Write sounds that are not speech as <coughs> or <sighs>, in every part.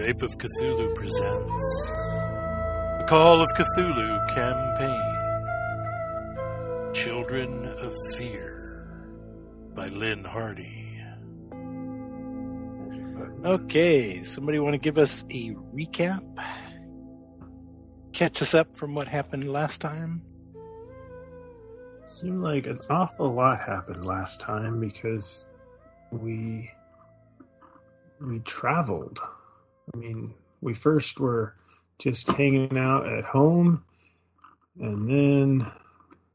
Skype of Cthulhu presents the Call of Cthulhu campaign Children of Fear by Lynne Hardy. Okay, somebody want to give us a recap? Catch us up from what happened last time? Seemed like an awful lot happened last time because we we traveled. I mean, we first were just hanging out at home, and then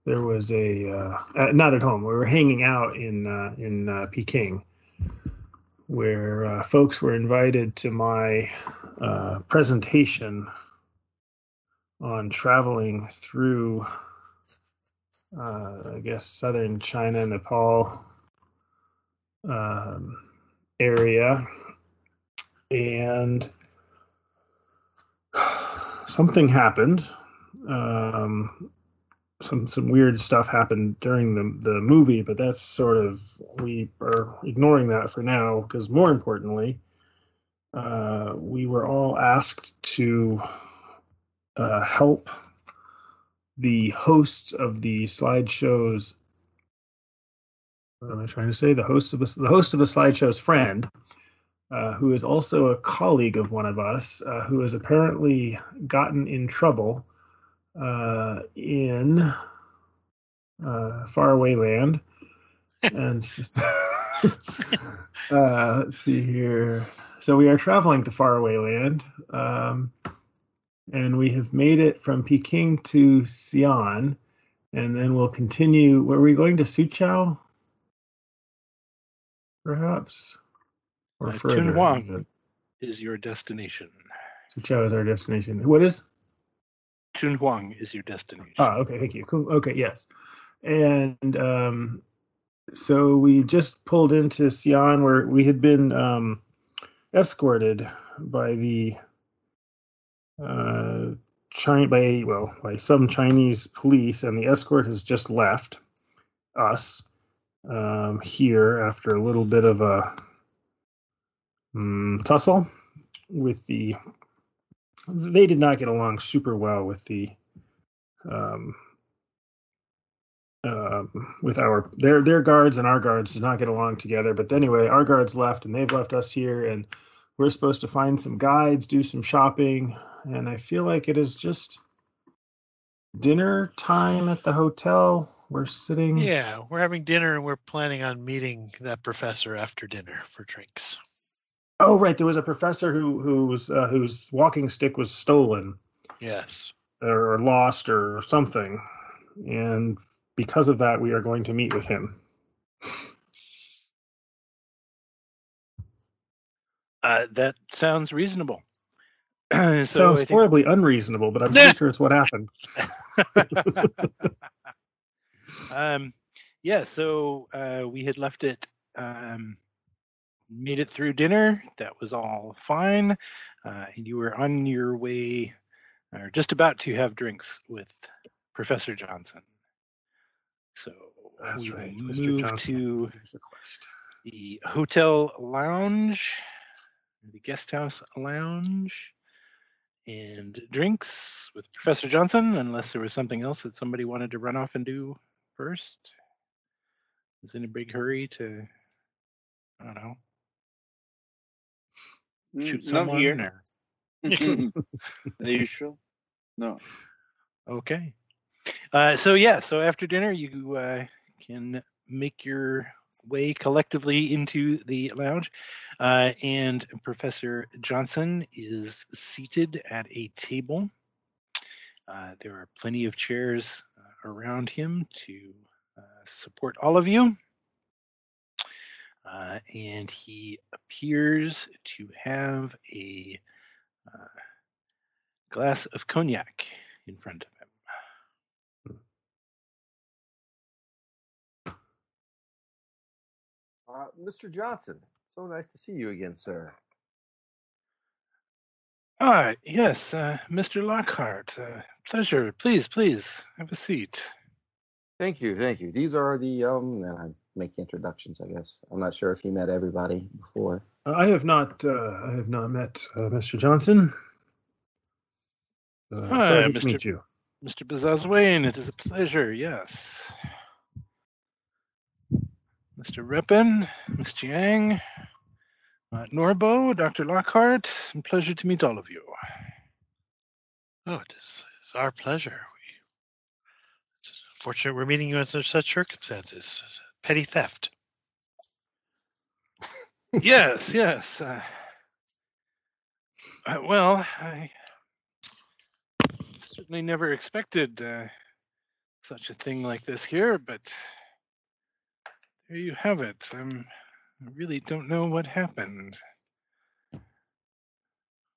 there was a uh, uh, not at home. We were hanging out in uh, in uh, Peking, where uh, folks were invited to my uh, presentation on traveling through, I guess, southern China, Nepal um, area and something happened. Um, some some weird stuff happened during the the movie, but that's sort of we are ignoring that for now because more importantly, uh, we were all asked to uh, help the hosts of the slideshows. What am I trying to say? The host of the, the host of the slideshow's friend uh, who is also a colleague of one of us, uh, who has apparently gotten in trouble uh, in uh, faraway land. and <laughs> uh, let's see here. So we are traveling to faraway land, um, and we have made it from Peking to Xi'an, and then we'll continue. Were we going to Suchow? Perhaps or uh, further. Dunhuang is your destination. Suchow is our destination. What is? Dunhuang is your destination. Oh, okay. Thank you. Okay, yes. And um, so we just pulled into Xi'an where we had been um, escorted by the uh, China by well by some Chinese police, and the escort has just left us um, here after a little bit of a um, tussle with the. They did not get along super well with the. Um, uh, with our their their guards and our guards did not get along together. But anyway, our guards left and they've left us here, and we're supposed to find some guides, do some shopping, and I feel like it is just dinner time at the hotel. We're sitting. Yeah, we're having dinner and we're planning on meeting that professor after dinner for drinks. Oh, right. There was a professor who whose uh, whose walking stick was stolen. Yes. Or lost or something, and because of that, we are going to meet with him. Uh, that sounds reasonable. <clears throat> so sounds think... horribly unreasonable, but I'm pretty <laughs> sure it's what happened. <laughs> um, yeah. So uh, we had left it. Um, made it through dinner. That was all fine. Uh, and you were on your way, or just about to have drinks with Professor Johnson. So That's we right. move to the hotel lounge, the guest house lounge, and drinks with Professor Johnson, unless there was something else that somebody wanted to run off and do first. Was in a big hurry to, I don't know, shoot someone? here. Now. <laughs> <laughs> Are you sure? No. Okay. Uh, so yeah, so after dinner you uh, can make your way collectively into the lounge, uh, and Professor Johnson is seated at a table. Uh, there are plenty of chairs uh, around him to uh, support all of you. Uh, and he appears to have a uh, glass of cognac in front of him. Uh, Mr. Johnson, so nice to see you again, sir. Ah, yes, uh, Mr. Lockhart. Uh, pleasure. Please, please, have a seat. Thank you, thank you. These are the um, make introductions. I guess I'm not sure if you met everybody before. I have not. Uh, I have not met uh, Mr. Johnson. Uh, Hi, glad to Mr. meet you. Mr. Bazazwain, it is a pleasure, yes. Mr. Rippin, Miss Chiang, uh, Norbo, Dr. Lockhart, and pleasure to meet all of you. Oh, it is it's our pleasure. We, it's fortunate we're meeting you under such circumstances. Petty theft. <laughs> yes, yes. Uh, uh, well, I certainly never expected uh, such a thing like this here, but there you have it. I really don't know what happened.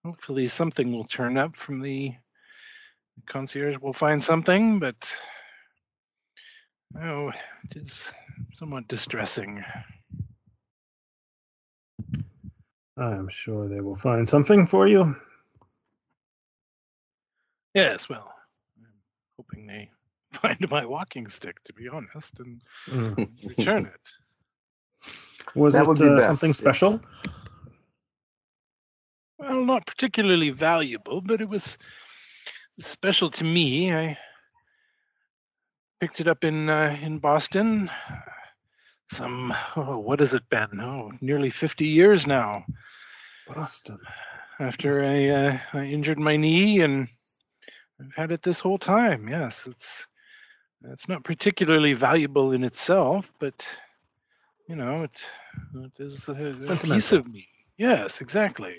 Hopefully, something will turn up from the concierge. We'll find something, but oh, it is somewhat distressing. I'm sure they will find something for you. Yes, well, I'm hoping they <laughs> find my walking stick, to be honest, and Mm. return it. Was That it uh, best, something yeah. special? Well, not particularly valuable, but it was special to me. I picked it up in uh, in Boston. Some oh, what has it been? Oh, nearly fifty years now. Boston. After I uh, I injured my knee, and I've had it this whole time. Yes, it's it's not particularly valuable in itself, but you know, it it is a, a piece of me. Yes, exactly.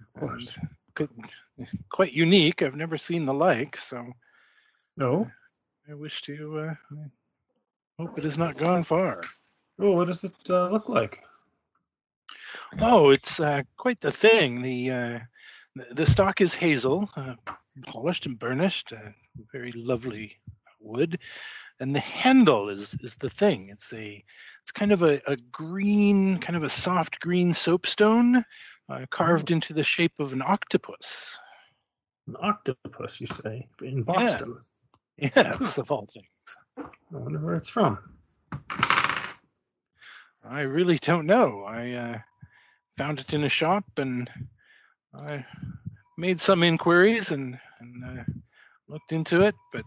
Of course. And could- quite unique. I've never seen the like, so No. I wish to. Uh, I hope it has not gone far. Oh, what does it uh, look like? Oh, it's uh, quite the thing. The uh, the- stock is hazel, uh, polished and burnished, uh, very lovely wood, and the handle is is the thing. It's a it's kind of a, a green, kind of a soft green soapstone, uh, carved into the shape of an octopus. An octopus, you say, in Boston. Yes, <laughs> of all things. I wonder where it's from. I really don't know. I uh, found it in a shop and I made some inquiries and, and uh, looked into it, but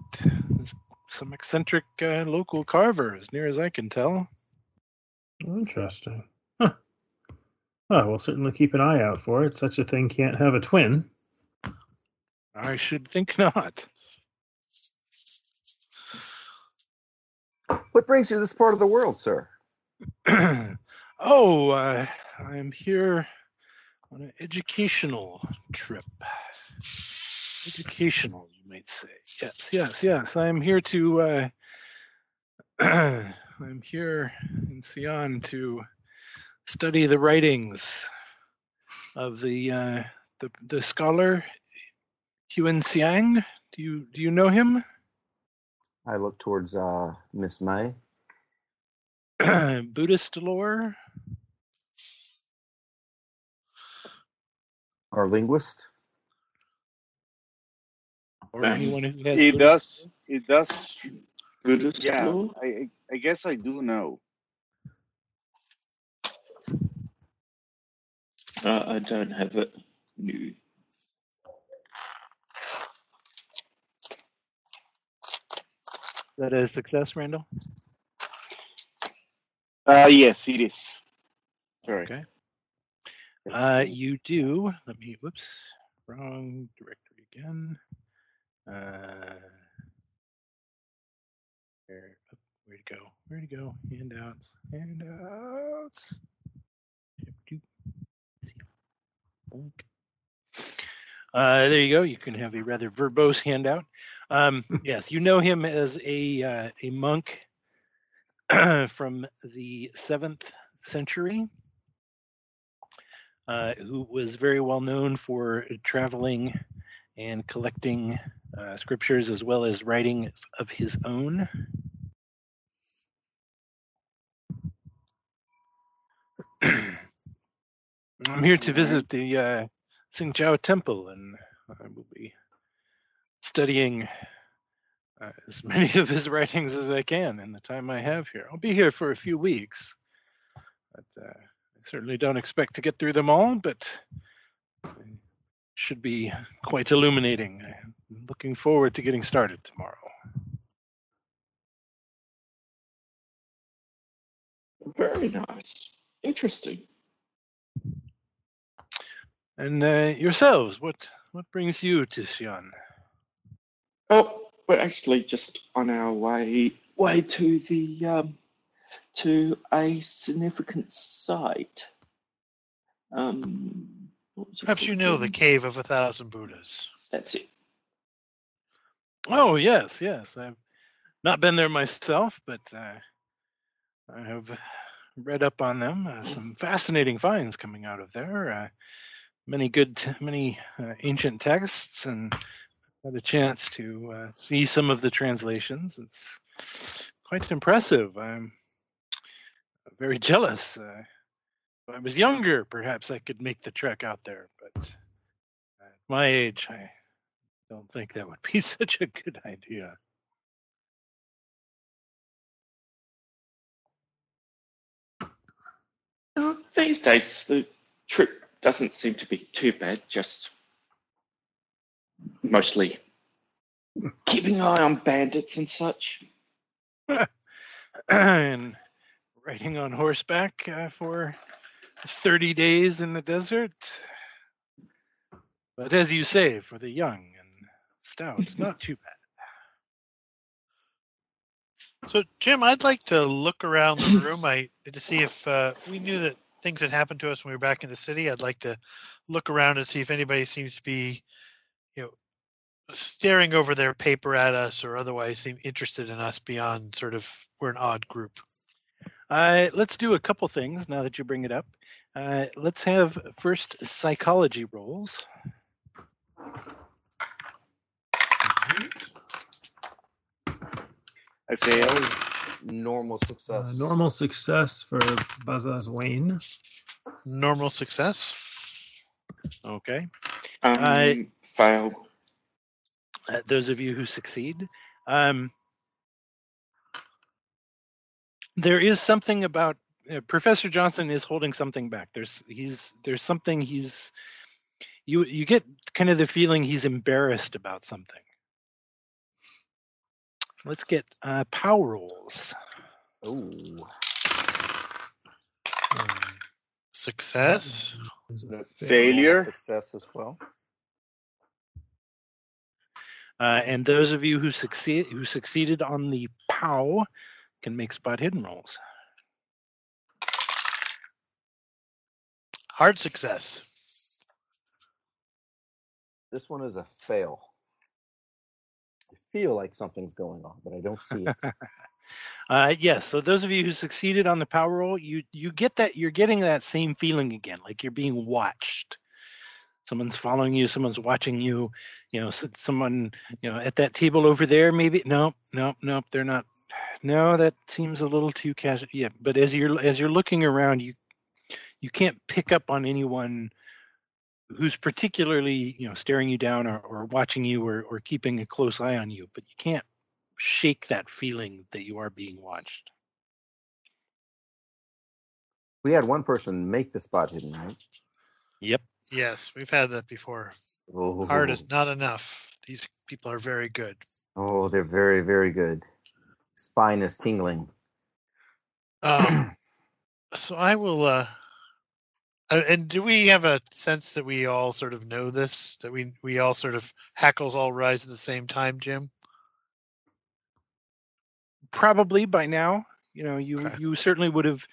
there's some eccentric uh, local carver, as near as I can tell. Interesting. Huh. Well, we'll certainly keep an eye out for it. Such a thing can't have a twin. I should think not. What brings you to this part of the world, sir? <clears throat> oh, uh, I'm here on an educational trip. Educational, you might say. Yes, yes, yes. I'm here to. Uh, <clears throat> I'm here in Xi'an to study the writings of the uh, the, the scholar Xuanzang. Do you do you know him? I look towards uh, Miss May. <clears throat> Buddhist lore. Our linguist. Or anyone who has He Buddhist does. He does. Buddhist Yeah, law? I, I I guess I do know. Uh, I don't have it. No. That a success, Randall? Uh, yes, it is. Sorry. Okay. Uh, you do. Let me. Whoops. Wrong directory again. Uh, where? Where to go? Where to go? Handouts. Handouts. Boink. Uh, there you go. You can have a rather verbose handout. Um, <laughs> yes, you know him as a uh, a monk <clears throat> from the seventh century uh, who was very well known for traveling and collecting uh, scriptures as well as writing of his own. <clears throat> I'm here to visit the uh, Xingjiao Temple, and I will be studying uh, as <laughs> many of his writings as I can in the time I have here. I'll be here for a few weeks, but uh, I certainly don't expect to get through them all. But it should be quite illuminating. I'm looking forward to getting started tomorrow. Very nice. Interesting. And uh, yourselves, what what brings you to Xi'an? Oh, we're actually just on our way way to the um, to a significant site. Um, what was it Perhaps you know the cave of a thousand Buddhas. That's it. Oh yes, yes. I've not been there myself, but uh, I have read up on them. Uh, some fascinating finds coming out of there. Many good, many uh, ancient texts, and had a chance to uh, see some of the translations. It's quite impressive. I'm very jealous. Uh, if I was younger, perhaps I could make the trek out there, but at my age, I don't think that would be <laughs> such a good idea. Uh, these days, the trip doesn't seem to be too bad. Just mostly keeping an eye on bandits and such. <laughs> and riding on horseback uh, for 30 days in the desert. But as you say, for the young and stout, not too bad. So, Jim, I'd like to look around the room. I to see if uh, we knew that things had happened to us when we were back in the city. I'd like to look around and see if anybody seems to be, you know, staring over their paper at us or otherwise seem interested in us beyond sort of we're an odd group. Uh, let's do a couple things now that you bring it up. Uh, let's have first psychology rolls. I failed. Normal success. Uh, normal success for Bazaz Wayne. Normal success. Okay. Um, I- fail. Uh, those of you who succeed. Um, there is something about uh, Professor Johnson is holding something back. There's he's there's something he's you you get kind of the feeling he's embarrassed about something. Let's get uh, power rolls. Ooh. Um, success. Is it No- Failure. Success as well. Uh, and those of you who succeed who succeeded on the POW can make spot hidden rolls. Hard success. This one is a fail. Feel like something's going on, but I don't see it. <laughs> Uh, yes. So those of you who succeeded on the power roll, you you get that you're getting that same feeling again, like you're being watched. Someone's following you. Someone's watching you. You know, someone you know at that table over there. Maybe no, no, no. They're not. <sighs> No, that seems a little too casual. Yeah, but as you're as you're looking around, you you can't pick up on anyone who's particularly you know staring you down or, or watching you or, or keeping a close eye on you. But you can't shake that feeling that you are being watched. we had one person make the spot hidden, right? Yep. Yes, we've had that before. Oh, Hard is not enough. These people are very good. Oh, they're very, very good. Spine is tingling. Um, <clears throat> so I will. Uh, uh, and do we have a sense that we all sort of know this? That we we all sort of hackles all rise at the same time, Jim? Probably by now, you know, you Okay. you certainly would have,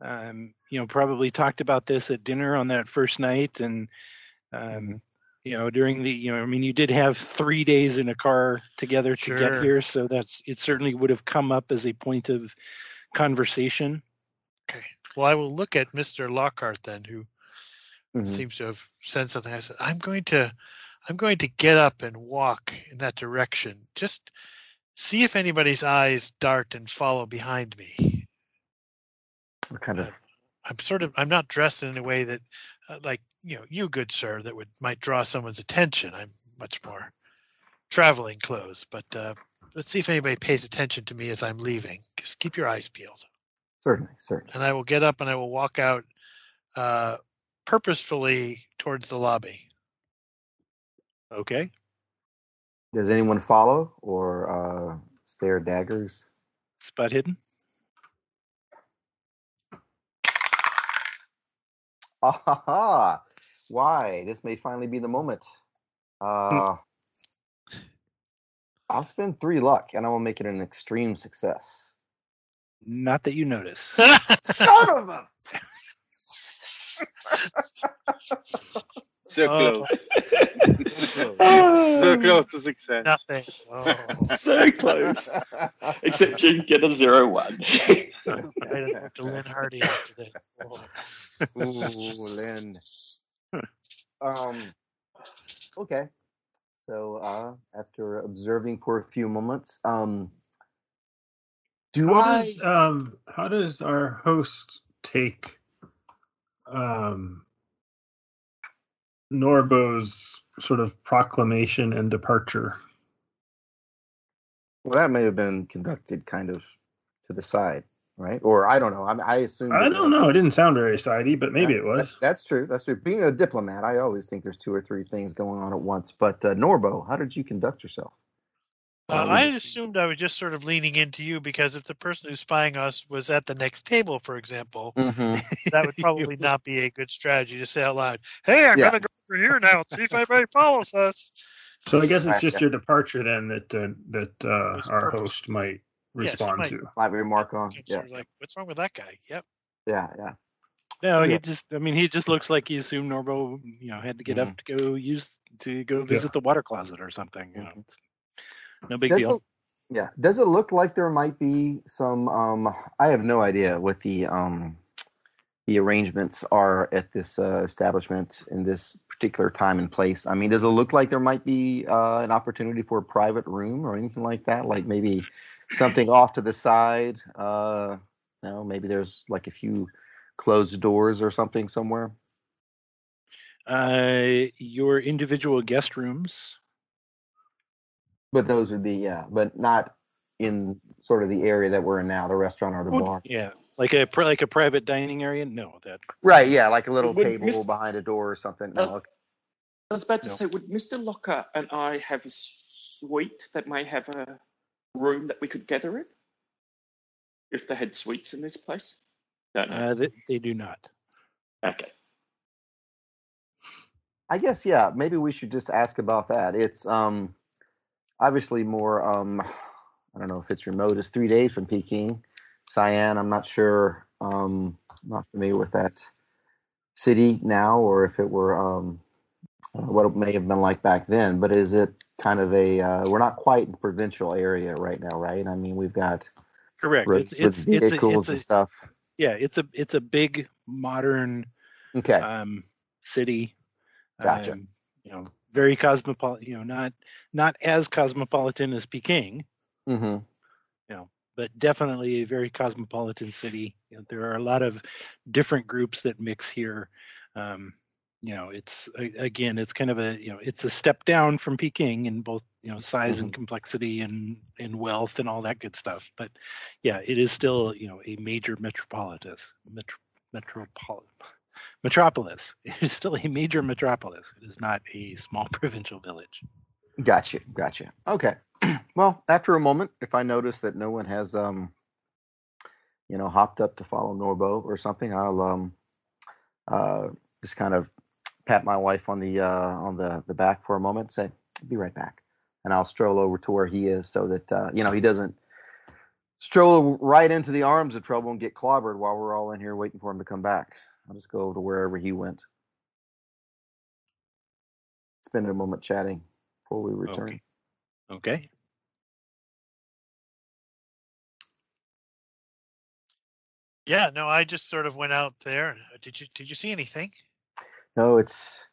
um, you know, probably talked about this at dinner on that first night, and um, you know, during the, you know, I mean, you did have three days in a car together to Sure. get here, so that's it. Certainly would have come up as a point of conversation. Okay. Well, I will look at Mister Lockhart then, who Mhm. seems to have said something. I said, I'm going to, I'm going to get up and walk in that direction. Just see if anybody's eyes dart and follow behind me. What kind of I'm sort of, I'm not dressed in a way that, uh, like you know, you good sir, that would might draw someone's attention. I'm much more traveling clothes, but uh, let's see if anybody pays attention to me as I'm leaving. Just keep your eyes peeled. Certainly, certainly. And I will get up and I will walk out uh, purposefully towards the lobby. Okay. Does anyone follow or uh, stare daggers? Spot hidden. Ah ha ha! Why? This may finally be the moment. Uh, I'll spend three luck and I will make it an extreme success. Not that you notice. <laughs> Son of a! So Oh. close. <laughs> so close to success. Nothing. <laughs> Oh, so close. Except you get a zero one. I to Lynne Hardy after this. Oh. Ooh, Lynne. Um. Okay. So, uh, after observing for a few moments, um, do How I? does um how does our host take um Norbo's sort of proclamation and departure? Well, that may have been conducted kind of to the side, right? Or I don't know. I, I assume. I don't was. know. It didn't sound very sidey, but maybe Yeah, it was. that- that's true. That's true. Being a diplomat, I always think there's two or three things going on at once. But uh, Norbo, how did you conduct yourself? Uh, I had assumed I was just sort of leaning into you because if the person who's spying us was at the next table, for example, Mhm. <laughs> that would <laughs> probably not be a good strategy to say out loud, "Hey, I'm Yeah. gonna go over here now and see if anybody follows us." So I guess it's just your departure then that uh, that uh, our purpose- host might Yeah, so respond might- to. Might remark on. Yeah, sort of like, "What's wrong with that guy?" Yep. yeah, yeah. No, Yeah. he just. I mean, he just looks like he assumed Norbo, you know, had to get up to go use to go visit the water closet or something. You know, Mhm. it's no big Does deal. it- yeah. Does it look like there might be some? Um, I have no idea what the um, the arrangements are at this uh, establishment in this particular time and place. I mean, does it look like there might be uh, an opportunity for a private room or anything like that? Like maybe something off to the side. Uh, you know, maybe there's like a few closed doors or something somewhere. Uh, your individual guest rooms. But those would be yeah, but not in sort of the area that we're in now, the restaurant or the Would- bar. Yeah, like a like a private dining area. No, that Right, yeah, like a little Would table Miss- behind a door or something. No, Uh, okay. I was about to No. say, would Mr. Locker and I have a suite that may have a room that we could gather in? If they had suites in this place? Don't know. uh, they, they do not. okay. I guess yeah, maybe we should just ask about that. It's um obviously more um I don't know if it's remote. It's three days from Peking. Xi'an, I'm not sure. Um not familiar with that city now or if it were um uh, what it may have been like back then, but is it kind of a uh, we're not quite in the provincial area right now, right? I mean we've got Correct. roads It's it's it's a, it's and a stuff. yeah. It's a it's a big modern Okay. um, city. Gotcha. Um, you know, very cosmopolitan. You know, not not as cosmopolitan as Peking, mm-hmm. but definitely a very cosmopolitan city. You know, there are a lot of different groups that mix here. Um, you know, it's again, it's kind of a you know, it's a step down from Peking in both you know size and complexity and and wealth and all that good stuff. But yeah, it is still you know a major metropolis. Metro, metropol, metropolis. <laughs> It is still a major metropolis. It is not a small <laughs> provincial village. Gotcha, gotcha. Okay. <clears throat> well, after a moment, if I notice that no one has um you know hopped up to follow Norbo or something, I'll um uh just kind of pat my wife on the uh on the the back for a moment, and say, be right back. And I'll stroll over to where he is so that uh, you know, he doesn't stroll right into the arms of trouble and get clobbered while we're all in here waiting for him to come back. I'll just go over to wherever he went. Spend a moment chatting before we return. Okay. Okay. Yeah. No, I just sort of went out there. Did you Did you see anything? No, it's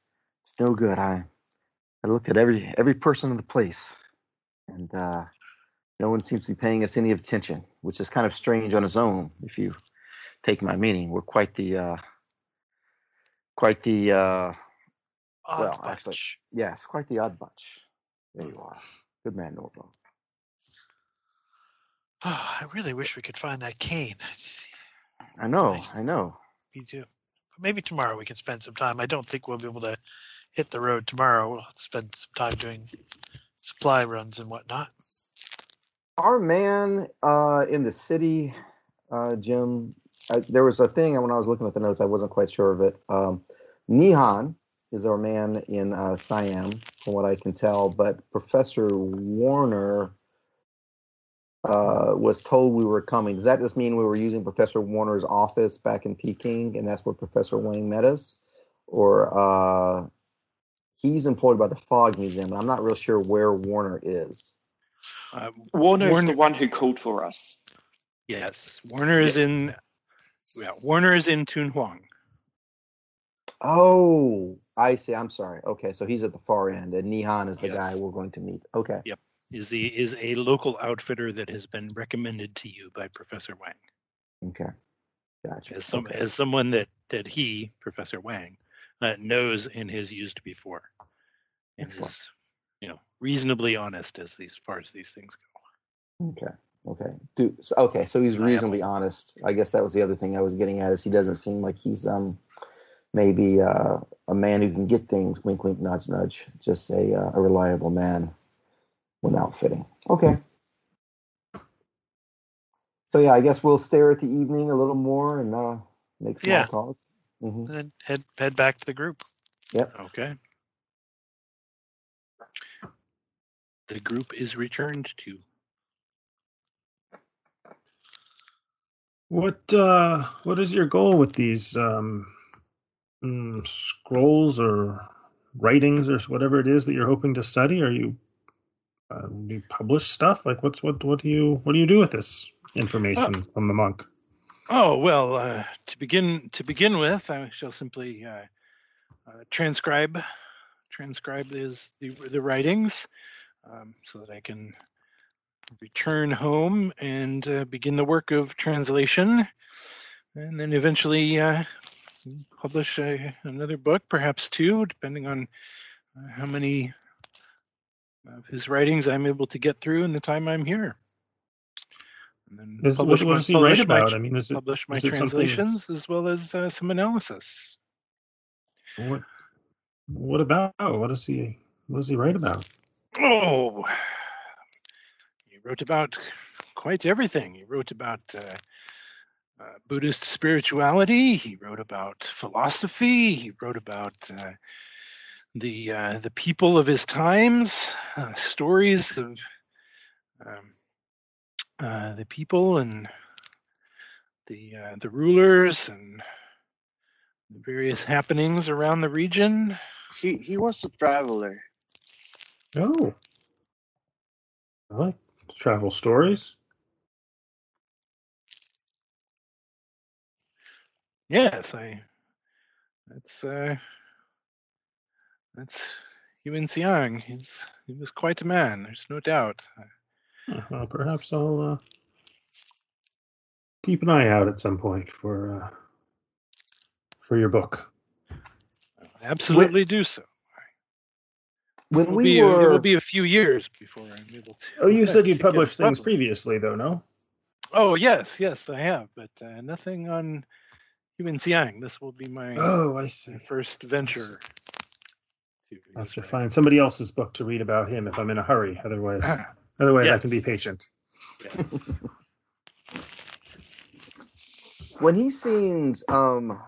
it's no good. I I looked at every every person in the place, and uh, no one seems to be paying us any attention, which is kind of strange on its own. If you take my meaning, we're quite the uh, quite the uh, Odd Well, bunch. actually- yes, quite the odd bunch. There you are, good man, Norbo. Oh, <sighs> I really wish we could find that cane. I know, Nice. I know. Me too. Maybe tomorrow we can spend some time. I don't think we'll be able to hit the road tomorrow. We'll have to spend some time doing supply runs and whatnot. Our man uh, in the city, uh, Jim. I, there was a thing when I was looking at the notes. I wasn't quite sure of it. Um, Nihan is our man in uh, Xi'an, from what I can tell. But Professor Warner uh, was told we were coming. Does that just mean we were using Professor Warner's office back in Peking, and that's where Professor Wang met us, or uh, he's employed by the Fogg Museum? and I'm not real sure where Warner is. Uh, Warner is the one who called for us. yes, Warner is in. Yeah, Warner is in Tunhuang. Oh, I see. I'm sorry. Okay, so he's at the far end, and Nihan is the Yes. guy we're going to meet. Okay. Yep. Is the is a local outfitter that has been recommended to you by Professor Wang Okay. Gotcha. as some okay. as someone that that he Professor Wang uh, knows and has used before, and Excellent. is you know reasonably honest as these as far as these things go. Okay. Okay. Do, so, okay. So he's Reliable. reasonably honest. I guess that was the other thing I was getting at is he doesn't seem like he's um maybe uh, a man who can get things. Wink, wink, nudge, nudge. Just a uh, a reliable man when outfitting. Okay. So yeah, I guess we'll stare at the evening a little more and uh, make small Yeah. talk. hmm And then head head back to the group. Yep. Okay. The group is returned to. What uh, what is your goal with these um, mm, scrolls or writings or whatever it is that you're hoping to study? Are you uh, do you publish stuff? Like what's what what do you what do you do with this information from the monk? Oh well, uh, to begin to begin with, I shall simply uh, uh, transcribe transcribe these the, the writings um, so that I can return home and uh, begin the work of translation, and then eventually uh, publish a, another book, perhaps two, depending on uh, how many of his writings I'm able to get through in the time I'm here. And then what, publish what my- does he publish write my about? I mean, is it publish my it something- translations as well as uh, some analysis. what what about? What does he what does he write about? Oh, wrote about quite everything. He wrote about uh, uh, Buddhist spirituality. He wrote about philosophy. He wrote about uh, the uh, the people of his times, uh, stories of um, uh, the people and the uh, the rulers and the various happenings around the region. He he was a traveler. Oh, I like travel stories. Yes, I. That's uh, that's Xuanzang. He's he was quite a man. There's no doubt. Uh, well, perhaps I'll uh, keep an eye out at some point for uh, for your book. Absolutely do so. When It will, we be, a- were, it will be a few years before I'm able to. Oh, you said you'd <laughs> published things published. previously, though, no? Oh yes, yes, I have, but uh, nothing on Xuanzang. This will be my, Oh, I my see. first venture. to I have to writing. find somebody else's book to read about him if I'm in a hurry. Otherwise, <clears throat> otherwise I can be patient. Yes. when he seems um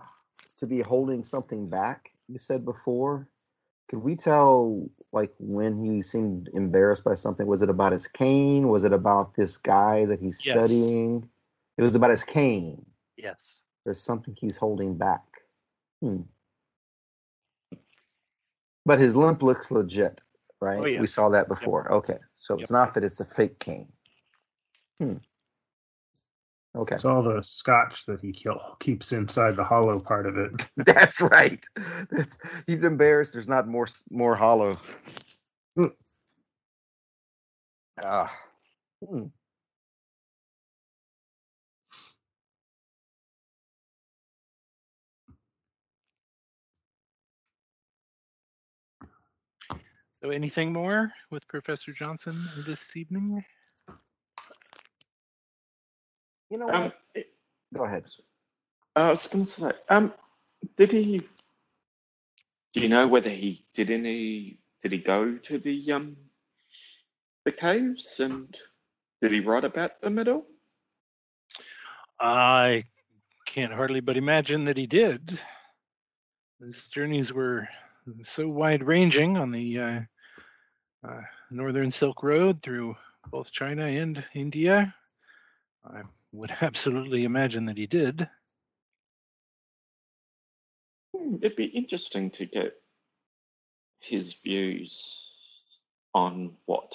to be holding something back you said before could we tell like when he seemed embarrassed by something? Was it about his cane? Was it about this guy that he's Yes. studying? It was about his cane. Yes. there's something he's holding back. Hmm. but his limp looks legit right? Oh, we saw that before. Okay. So it's not that it's a fake cane. Hmm. Okay It's all the scotch that he kill, keeps inside the hollow part of it. <laughs> <laughs> That's right. That's, he's embarrassed. There's not more more hollow. Hmm. Ah. Hmm. So, anything more with Professor Johnson this evening? You know what? Um, Go ahead. I was going to say, um, did he? Do you know whether he did any? Did he go to the um, the caves and did he write about them at all? I can't hardly but imagine that he did. His journeys were so wide ranging on the uh, uh, Northern Silk Road through both China and India. I would <laughs> absolutely imagine that he did. Hmm, it'd be interesting to get his views on what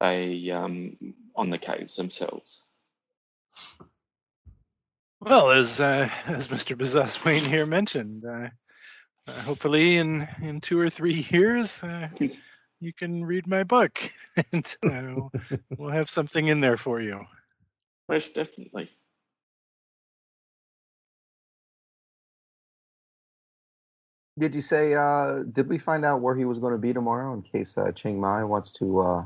they um, on the caves themselves. Well, as uh, <laughs> as Mr. Bazaswain here mentioned, uh, uh, hopefully in in two or three <laughs> years, uh, you can read my book, and uh, we'll have something in there for you. Most definitely. Did you say? Uh, did we find out where he was going to be tomorrow in case uh, Chiang Mai wants to uh,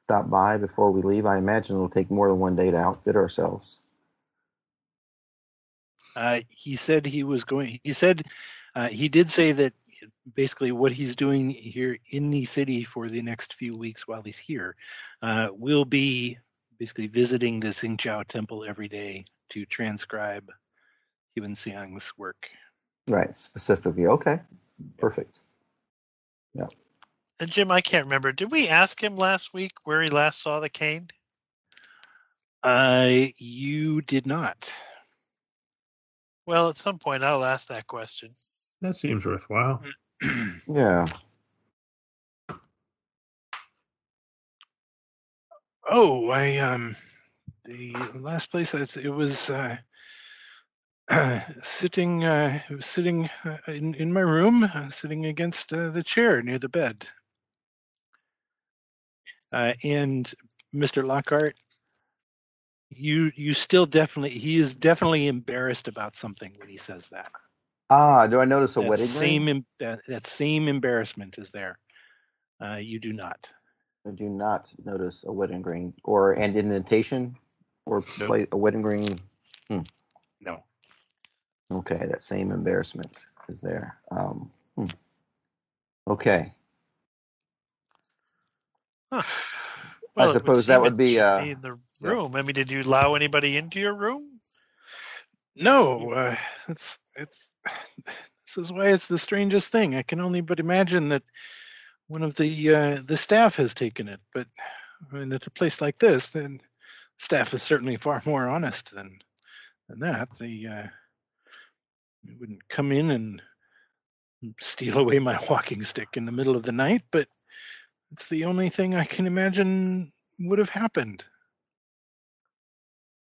stop by before we leave? I imagine it'll take more than one day to outfit ourselves. Uh, he said he was going. He said uh, he did say that basically what he's doing here in the city for the next few weeks while he's here uh, will be basically visiting the Xingjiao temple every day to transcribe Xuanzang's work. Right, specifically. Okay, perfect. Yeah. And Jim, I can't remember. Did we ask him last week where he last saw the cane? Uh, you did not. Well, at some point I'll ask that question. That seems worthwhile. Yeah. Oh, I um, the last place I, it was uh, <clears throat> sitting uh, was sitting uh, in in my room, uh, sitting against uh, the chair near the bed. Uh, and Mr. Lockhart, you you still definitely he is definitely embarrassed about something when he says that. Ah, do I notice a that wedding same ring? em- that, that same embarrassment is there. Uh, you do not. I do not notice a wedding ring or an indentation or Nope. play a wedding ring. No. Okay, that same embarrassment is there. Um, hmm. Okay. Huh. Well, it suppose that would be, should uh, in the yeah. room. I mean, did you allow anybody into your room? No, uh, it's it's <sighs> this is why it's the strangest thing. I can only but imagine that one of the uh, the staff has taken it. But I mean, at a place like this, then staff is certainly far more honest than than that. They uh, wouldn't come in and steal <laughs> away my walking stick in the middle of the night. But it's the only thing I can imagine would have happened.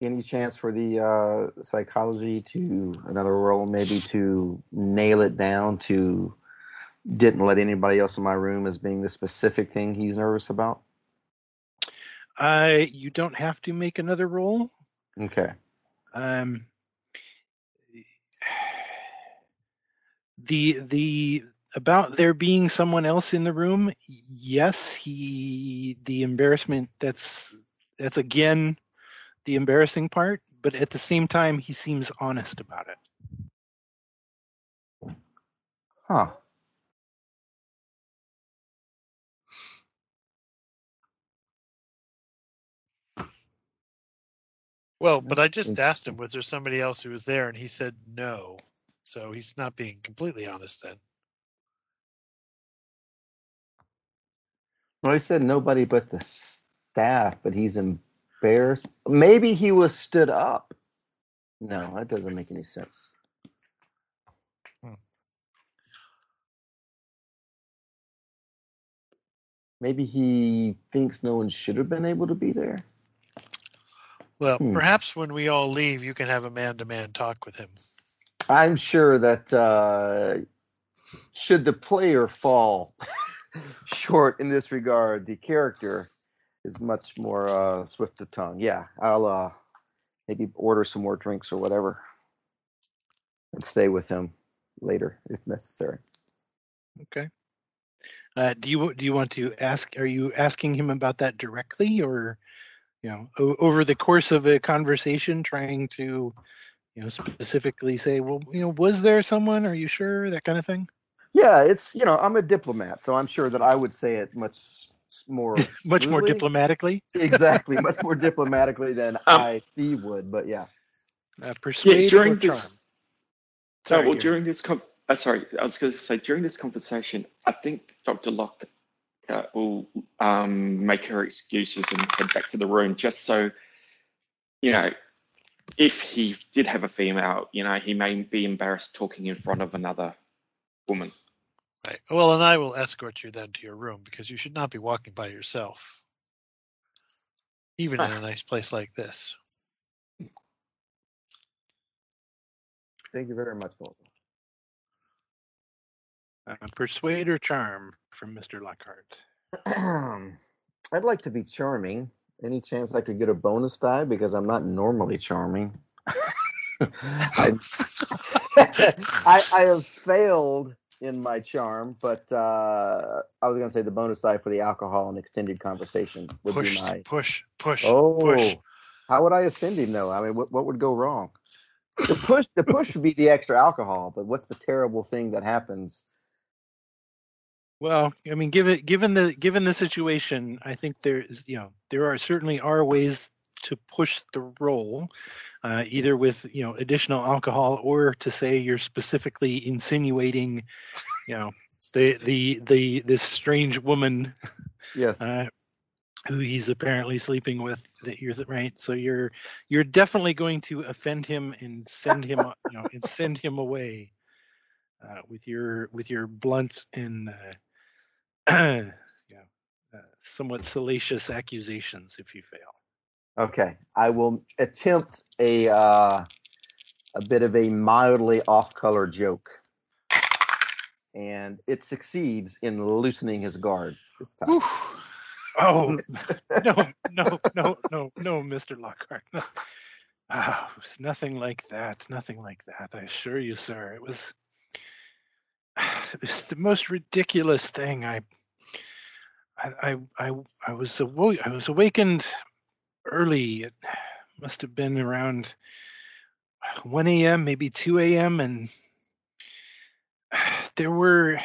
Any chance for the uh, psychology to another role, maybe to nail it down to didn't let anybody else in my room as being the specific thing he's nervous about? Uh, you don't have to make another roll. Okay. um, the the about there being someone else in the room yes he the embarrassment that's that's again the embarrassing part but at the same time he seems honest about it Huh. Well, but I just asked him, was there somebody else who was there? And he said no. So he's not being completely honest then. Well, he said nobody but the staff, but he's embarrassed. Maybe he was stood up. No, that doesn't make any sense. Hmm. Maybe he thinks no one should have been able to be there. Well, Hmm. perhaps when we all leave, you can have a man to man talk with him. I'm sure that uh, should the player fall <laughs> short in this regard, the character is much more uh, swift of tongue. Yeah, I'll uh, maybe order some more drinks or whatever and stay with him later if necessary. okay uh, do you do you want to ask are you asking him about that directly or you know, o- over the course of a conversation, trying to, you know, specifically say, well, you know, was there someone? Are you sure? That kind of thing. Yeah, it's you know I'm a diplomat, so I'm sure that I would say it much more <laughs> Much more diplomatically. <laughs> exactly, much more diplomatically than Um, I, Steve, would. But yeah, Uh, persuade Yeah, or during this. Sorry, oh, well, Gary. during this con- uh, sorry, I was going to say during this conversation, I think Dr. Locke uh, will um, make her excuses and head back to the room, just so you know, if he did have a female, you know, he may be embarrassed talking in front of another woman. Right. Well, and I will escort you then to your room because you should not be walking by yourself, even in a <laughs> nice place like this. thank you very much, Walter. Uh, persuade or charm from Mr. Lockhart. <clears throat> I'd like to be charming. Any chance I could get a bonus die because I'm not normally charming. <laughs> I, <laughs> I I have failed in my charm, but uh, I was going to say the bonus die for the alcohol and extended conversation would Push, be my. push, push, Oh, push. how would I offend him though? I mean, what what would go wrong? The push the push would be the extra alcohol, but what's the terrible thing that happens? Well, I mean, given given the given the situation, I think there is, you know, there are certainly are ways to push the role, uh, either with you know additional alcohol or to say you're specifically insinuating, you know, the the the this strange woman Yes. uh, who he's apparently sleeping with. That you're right. So you're you're definitely going to offend him and send him, you know, and send him away uh, with your with your blunt and uh, <clears throat> yeah, uh, somewhat salacious accusations if you fail. Okay, I will attempt a uh, a bit of a mildly off-color joke, and it succeeds in loosening his guard this time. Oh no, no, no, no, no, Mr. Lockhart. No. <laughs> Oh, it was nothing like that. Nothing like that. I assure you, sir. It was <sighs> it was the most ridiculous thing. I I I I, was I was awakened early. It must have been around 1 a.m., maybe 2 a.m., and <sighs> there were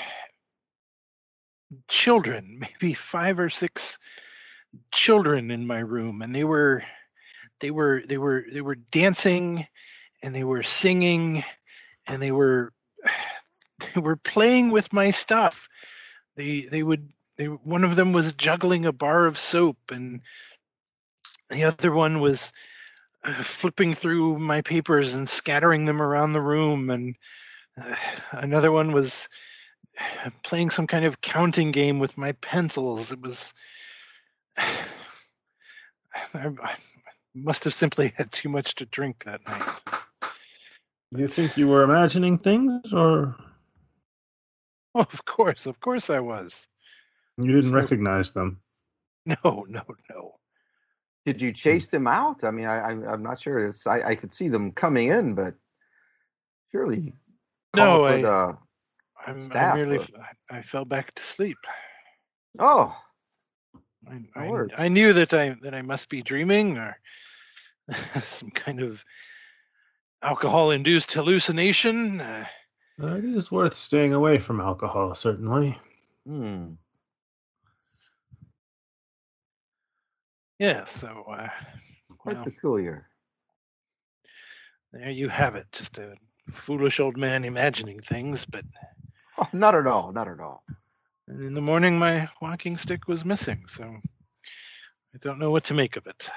children, <laughs> maybe five or six children in my room, and they were they were they were they were dancing and they were singing and they were <sighs> they <laughs> were playing with my stuff. They they would they one of them was juggling a bar of soap and the other one was uh, flipping through my papers and scattering them around the room and uh, another one was playing some kind of counting game with my pencils. It was. <sighs> I, I must have simply <laughs> had too much to drink that night. Do you think you were imagining things, or Oh, <laughs> of course, of course I was. you didn't So- recognize them? <laughs> No, no, no. Did you chase them out? I mean, I, I I'm not sure. It's I, I could see them coming in, but surely. No, I- the- I'm, I merely, or- I, I fell back to sleep. oh, I, I. I knew that I that I must be dreaming or <laughs> some kind of alcohol-induced hallucination. Uh, Uh, it is worth staying away from alcohol, certainly. hmm. yeah, so uh, quite well, peculiar. there you have it. Just a foolish old man imagining things, but Oh, not at all. Not at all. And in the morning, my walking stick was missing, so I don't know what to make of it.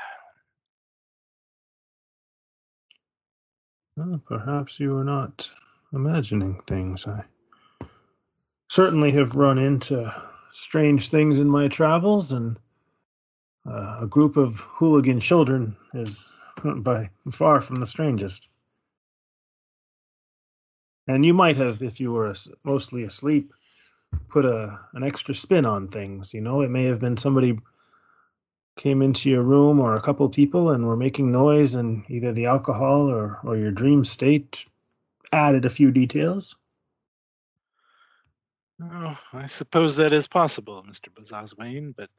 Well, perhaps you were not imagining things. I certainly have run into strange things in my travels, and uh, a group of hooligan children is <laughs> by far from the strangest. And you might have, if you were mostly asleep, put a an extra spin on things. You know, it may have been somebody came into your room or a couple people and were making noise, and either the alcohol or or your dream state added a few details. Oh, I suppose that is possible, Mr. Bazazwane, but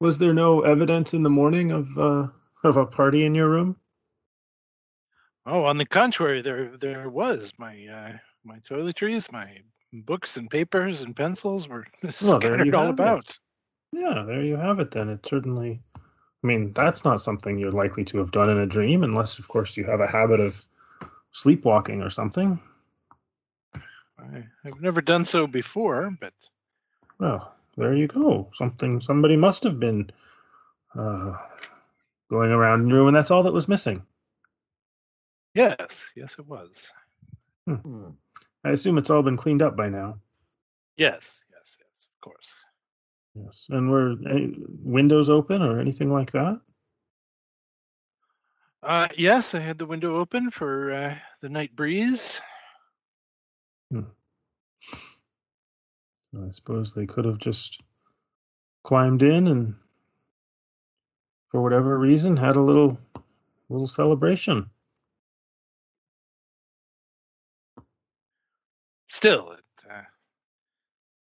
Was there no evidence in the morning of uh, of a party in your room? Oh, on the contrary, there there was my uh, my toiletries, my books and papers and pencils were <laughs> Well, scattered all have it. about. Yeah, there you have it. Then it certainly. I mean, that's not something you're likely to have done in a dream, unless, of course, you have a habit of sleepwalking or something. I, I've never done so before, but Well, there you go. Something somebody must have been uh, going around in your room, and that's all that was missing. yes, yes, it was. Hmm. I assume it's all been cleaned up by now. Yes, yes, yes, of course. Yes. And were any windows open or anything like that? Uh, yes, I had the window open for uh, the night breeze. I suppose they could have just climbed in and, for whatever reason, had a little little celebration. Still, it uh,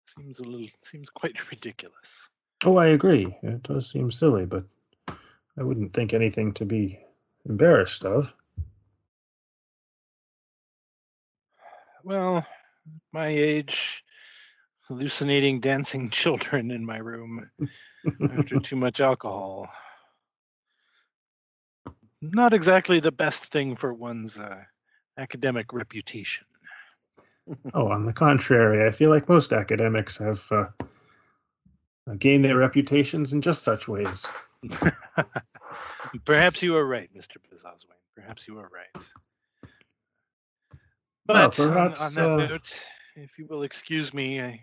seems a little seems quite <laughs> ridiculous. Oh, I agree. It does seem silly, but I wouldn't think anything to be embarrassed of. Well, my age, hallucinating dancing <laughs> children in my room after too much alcohol. Not exactly the best thing for one's uh, academic reputation. <laughs> Oh, on the contrary, I feel like most academics have uh, gained their reputations in just such ways. <laughs> Perhaps you are right, Mr. Bizoswayne. Perhaps you are right. But on, perhaps, on that uh, note, if you will excuse me, I, I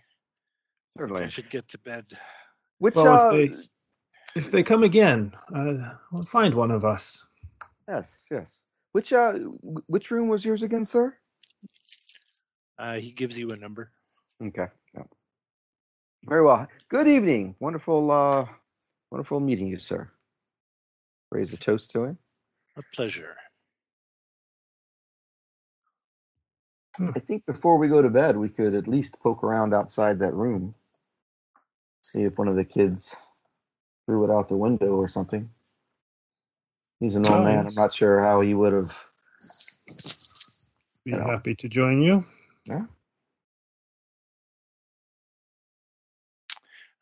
Certainly. should get to bed. Which Well, uh, if they if they come again, uh, we'll find one of us. yes, yes. Which uh, which room was yours again, sir? Uh, he gives you a number. Okay. yeah. Very well. Good evening. Wonderful, uh, wonderful meeting you, sir. Raise a toast to him. A pleasure. I think before we go to bed, we could at least poke around outside that room, see if one of the kids threw it out the window or something. He's an old man. I'm not sure how he would have. Be Yeah. happy to join you.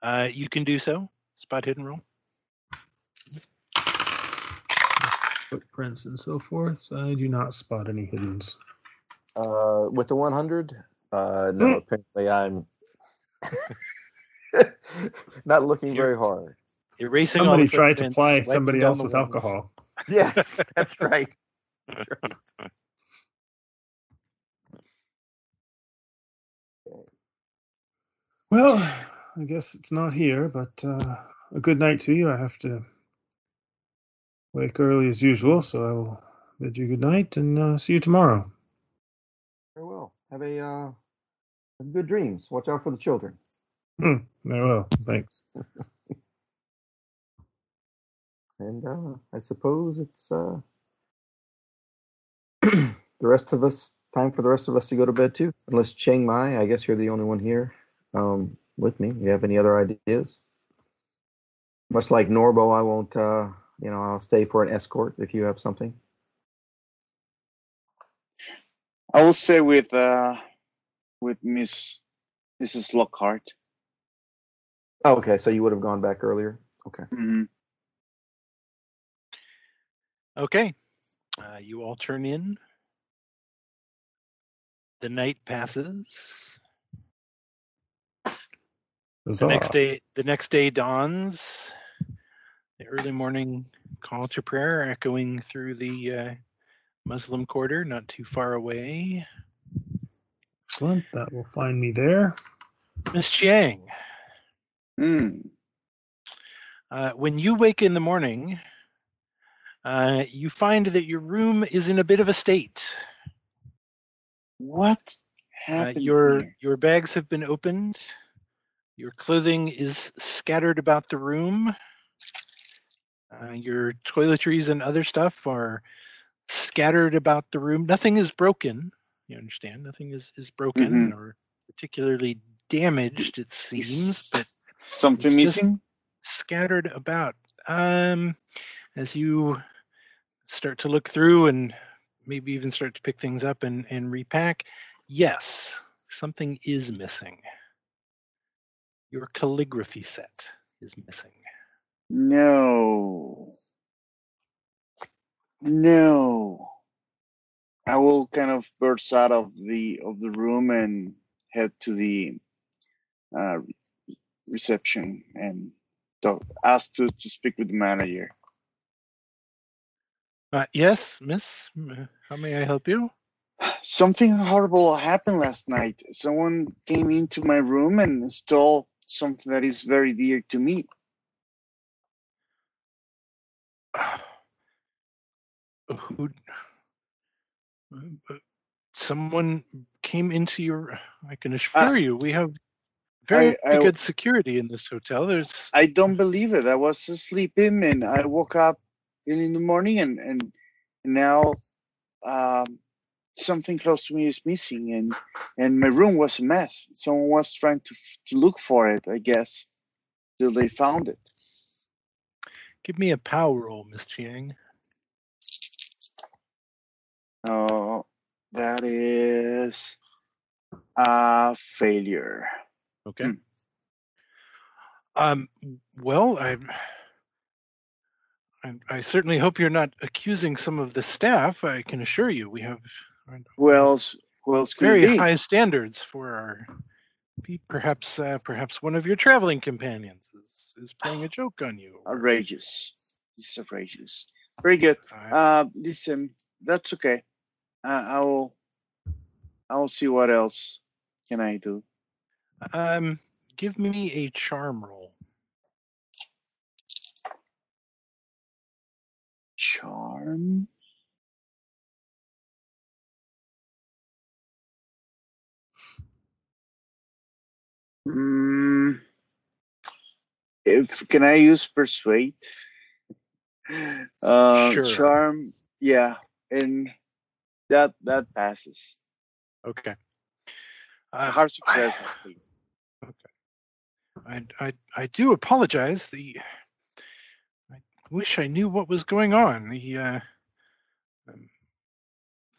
Uh, you can do so. Spot hidden roll. Footprints and so forth. I do not spot any hiddens. Uh, with the 100, uh, no. Hmm. Apparently, I'm <laughs> not looking very hard. Erasing all Somebody the tried to footprints, ply somebody else with walls. alcohol. <laughs> <laughs> Yes, that's right. That's right. Well, I guess it's not here, but uh, a good night to you. I have to wake early as usual, so I will bid you good night and uh, see you tomorrow. Very well. Have a uh, have good dreams. Watch out for the children. I will. Thanks. <laughs> And uh, I suppose it's uh, <clears throat> the rest of us. Time for the rest of us to go to bed too. Unless Chiang Mai, I guess you're the only one here um, with me. You have any other ideas? Much like Norbo, I won't. Uh, you know, I'll stay for an escort if you have something. I will say with uh, with Miss Mrs. Lockhart. Oh, okay. So you would have gone back earlier. Okay. Mhm. Okay. Uh, you all turn in. The night passes. The next day, the next day dawns. The early morning call to prayer echoing through the uh, Muslim quarter, not too far away. Excellent. That will find me there. Miss Chiang, Mm. uh, when you wake in the morning, uh, you find that your room is in a bit of a state. What Uh, happened your here? your bags have been opened. Your clothing is scattered about the room. Uh, your toiletries and other stuff are scattered about the room. Nothing is broken. You understand? Nothing is is broken or particularly damaged. It seems, but Something missing? scattered about. Um, as you start to look through and maybe even start to pick things up and, and repack, yes, something is missing. Your calligraphy set is missing. No. No. I will kind of burst out of the of the room and head to the uh, reception and talk, ask to, to speak with the manager. Uh, yes, miss, how may I help you? Something horrible happened last night. Someone came into my room and stole something that is very dear to me. Who? uh, Someone came into your. I can assure you, we have very I- good security in this hotel. There's I don't believe it. I was sleeping and I woke up in the morning and and now um, something close to me is missing and and my room was a mess. Someone was trying to to look for it, I guess, till they found it. Give me a power roll, Miss Chiang. Oh, that is a failure. Okay. Hmm. Um. Well, I, I. I certainly hope you're not accusing some of the staff. I can assure you, we have Who else? Who else could very be? high standards for our. Perhaps, uh, perhaps one of your traveling companions is, is playing a <sighs> joke on you. Outrageous. This is outrageous. Very good. I- Uh, listen, that's okay. Uh, I will. I will see what else can I do. um. Give me a charm roll. Charm. Mm, if can I use persuade? Uh, Sure. Charm. Yeah, and that that passes. Okay. Uh, hard success. actually. I, I, I do apologize. The I wish I knew what was going on. The uh, um,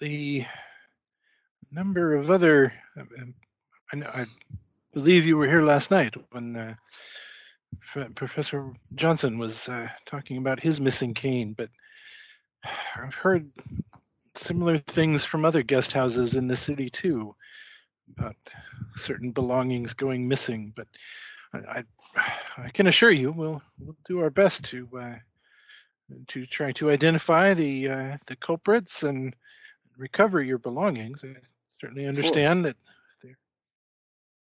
the number of other um, I, I believe you were here last night when uh, Professor Johnson was uh, talking about his missing cane, but I've heard similar things from other guest houses in the city too about certain belongings going missing. But I, I, can assure you, we'll we'll do our best to uh, to try to identify the uh, the culprits and recover your belongings. I certainly understand that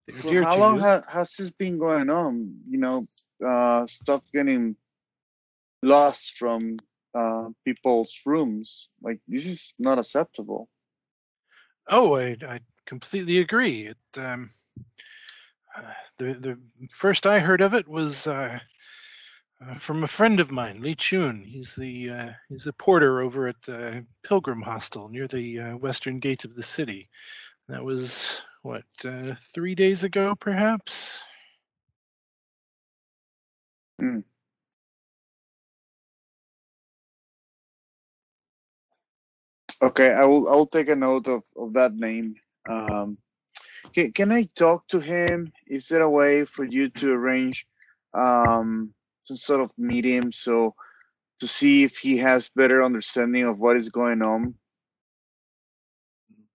they're, they're For dear how long ha- has this been going on? You know, uh, stuff getting lost from uh, people's rooms. Like this is not acceptable. Oh, I, I completely agree. It, um, uh, <sighs> the the first I heard of it was uh, uh, from a friend of mine, Lee Chun. He's the uh, he's a porter over at uh, Pilgrim Hostel near the uh, western gate of the city. That was what uh, three days ago, perhaps. Okay, I will. I will take a note of, of that name. Um, can Can I talk to him? Is there a way for you to arrange um, some sort of meeting so to see if he has better understanding of what is going on?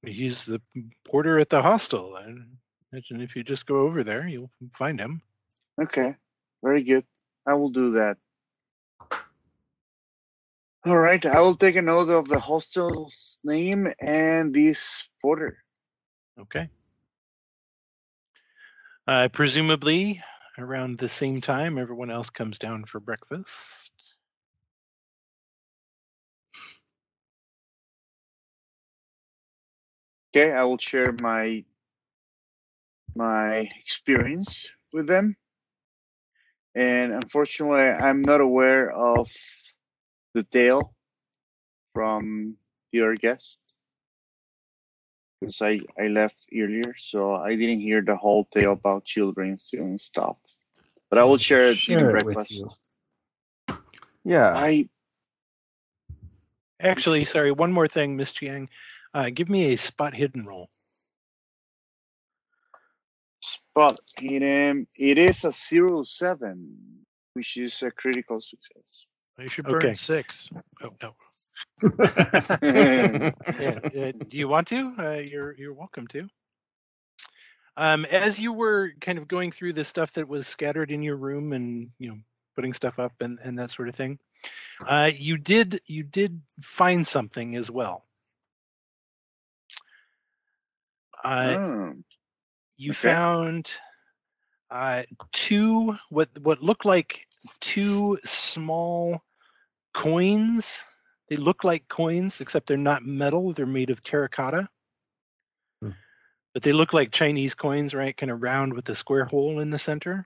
He's the porter at the hostel. I imagine if you just go over there, you'll find him. Okay, very good. I will do that. All right, I will take a note of the hostel's name and this porter. Okay. Uh, presumably, around the same time, everyone else comes down for breakfast. Okay, I will share my my experience with them. And unfortunately, I'm not aware of the tale from your guest because I, I left earlier, so I didn't hear the whole tale about children stealing stuff. but I will share it Share during it with you. Yeah. I Actually, sorry, one more thing, Miss Chiang. Uh, give me a spot hidden roll. spot hidden. It is a zero seven, which is a critical success. You should burn Okay. six. Oh no. <laughs> Yeah, uh, do you want to? Uh, you're you're welcome to. Um, as you were kind of going through the stuff that was scattered in your room and you know putting stuff up and, and that sort of thing, uh, you did you did find something as well. Uh, Oh, you okay. found uh, two what what looked like two small coins. They look like coins, except they're not metal. They're made of terracotta. Hmm. But they look like Chinese coins, right? Kind of round with a square hole in the center.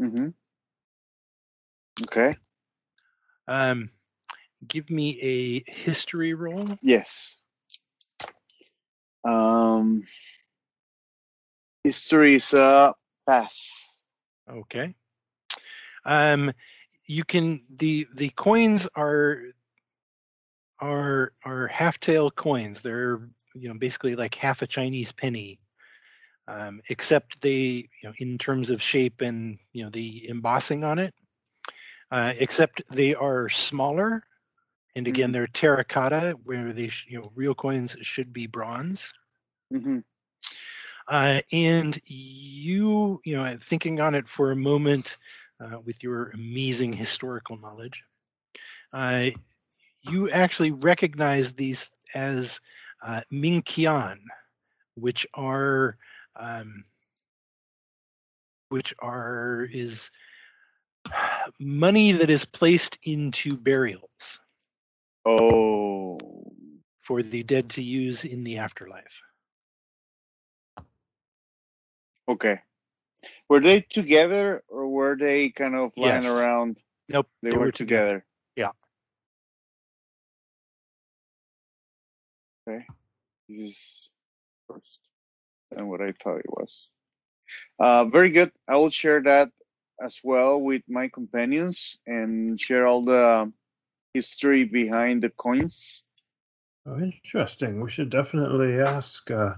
hmm Okay. Um, give me a history roll. Yes. Um, history is a pass. Okay. Um, you can the the coins are are are half tael coins. They're you know basically like half a Chinese penny, um, except they you know in terms of shape and you know the embossing on it. Uh, except they are smaller, and again Mhm. they're terracotta, where they sh- you know real coins should be bronze. hmm Uh, and you, you know, thinking on it for a moment uh, with your amazing historical knowledge, uh, you actually recognize these as uh, Mingqian, which are, um, which are is <sighs> money that is placed into burials Oh, for the dead to use in the afterlife. okay. Were they together or were they kind of lying Yes. around? Nope, They, they were, were together. Yeah. Okay. This is first than what I thought it was. Uh, very good. I will share that as well with my companions and share all the history behind the coins. Oh, interesting. We should definitely ask uh,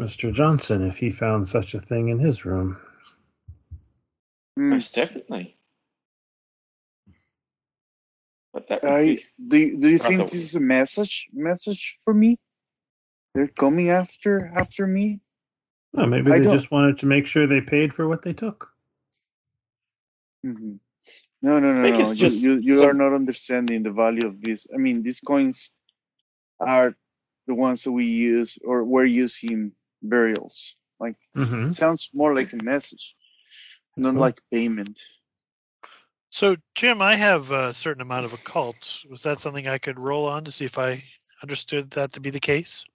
Mr. Johnson if he found such a thing in his room. Hmm. Most definitely. But that I do. you- Do you think Rather- this is a message? Message for me? They're coming after after me. Oh, maybe I they don't- just wanted to make sure they paid for what they took. hmm No, no, no, think no. it's You, you, you some- are not understanding the value of this. I mean, these coins are the ones that we use or we're using burials. Like, Mm-hmm. it sounds more like a message, not Cool. like payment. So Jim, I have a certain amount of occult. Was that something I could roll on to see if I understood that to be the case?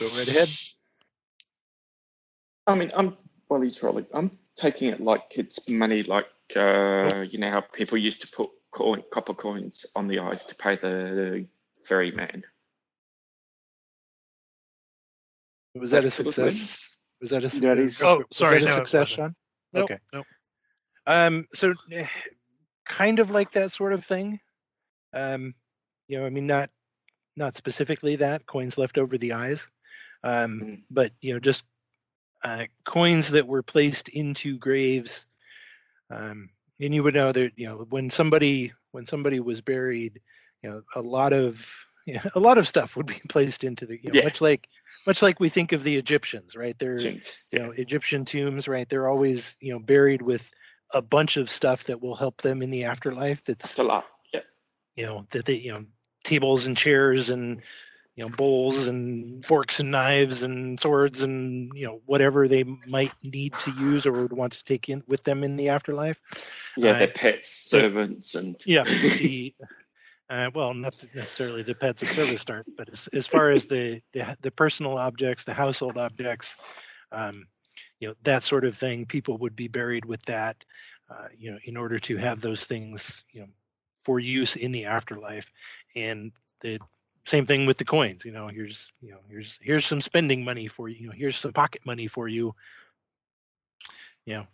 Go right ahead. I mean, I'm well, he's rolling. I'm taking it like it's money, like uh, you know how people used to put coin, copper coins on the eyes to pay the ferryman. Was that a That sort success? Was that a That is- Oh, was sorry, that a no, it success, wasn't. Sean? Nope, Okay. nope. Um, so eh, kind of like that sort of thing. Um, you know, I mean, not not specifically that coins left over the eyes, um, Mm. but you know, just uh, coins that were placed into graves. Um, and you would know that you know when somebody when somebody was buried, you know, a lot of <laughs> you know, a lot of stuff would be <laughs> placed into the you know, Yeah. much like much like we think of the Egyptians, right? They're Jinx. you know egyptian tombs right they're always you know buried with a bunch of stuff that will help them in the afterlife that's It's a lot. Yeah. you know that they you know tables and chairs and you know bowls and forks and knives and swords and you know whatever they might need to use or would want to take in with them in the afterlife. Yeah, Uh, their pets, servants, and yeah <laughs> the uh, well not necessarily the pets of service start but as, as far as the, the the personal objects the household objects um, you know that sort of thing people would be buried with that uh, you know in order to have those things you know for use in the afterlife. And the same thing with the coins you know here's you know here's here's some spending money for you you know here's some pocket money for you you know,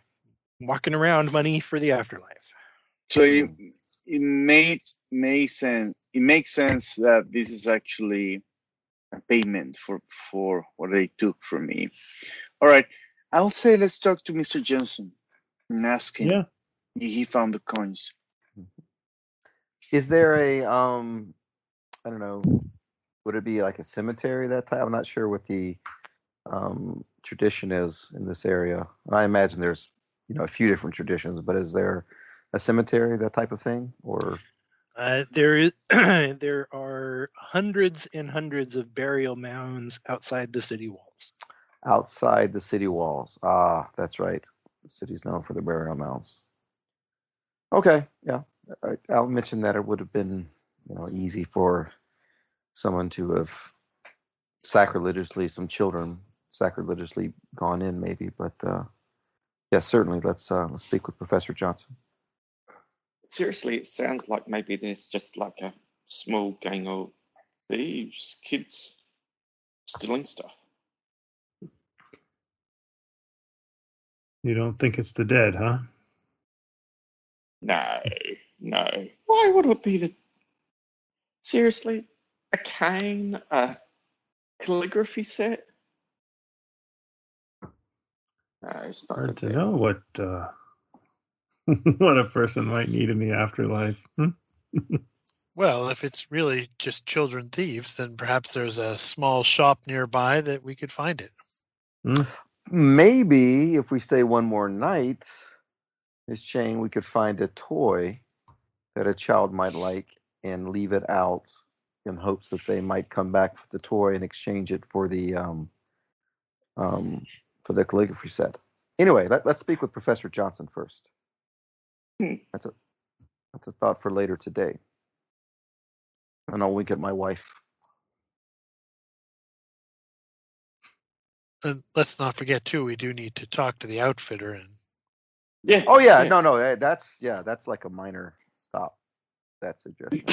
walking around money for the afterlife. So it, it made made sense. It makes sense that this is actually a payment for for what they took from me. All right, I'll say let's talk to Mr. Johnson and ask him Yeah. he found the coins. Is there a um I don't know, would it be like a cemetery that type? I'm not sure what the um tradition is in this area. I imagine there's, you know, a few different traditions, but is there a cemetery, that type of thing? Or Uh, there is <clears throat> there are hundreds and hundreds of burial mounds outside the city walls. outside the city walls? Ah, that's right. The city's known for the burial mounds. Okay, yeah. I, I'll mention that it would have been, you know, easy for someone to have sacrilegiously, some children sacrilegiously gone in, maybe. But uh, yeah, certainly. Let's uh, let's speak with Professor Johnson. Seriously, it sounds like maybe there's just like a small gang of thieves, kids stealing stuff. You don't think it's the dead, huh? No, no. Why would it be the. Seriously? A cane? A calligraphy set? No, it's not Hard to dead. know what uh, <laughs> what a person might need in the afterlife. Hmm? Well, if it's really just children thieves, then perhaps there's a small shop nearby that we could find it. Maybe if we stay one more night, Miss Chiang, we could find a toy that a child might like and leave it out in hopes that they might come back for the toy and exchange it for the um, um, for the calligraphy set. Anyway, let, let's speak with Professor Johnson first. Hmm. That's a that's a thought for later today. And I'll wink at my wife. And let's not forget too, we do need to talk to the outfitter and Yeah. Oh yeah, no, no, eh, that's yeah, that's like a minor stop. That suggestion.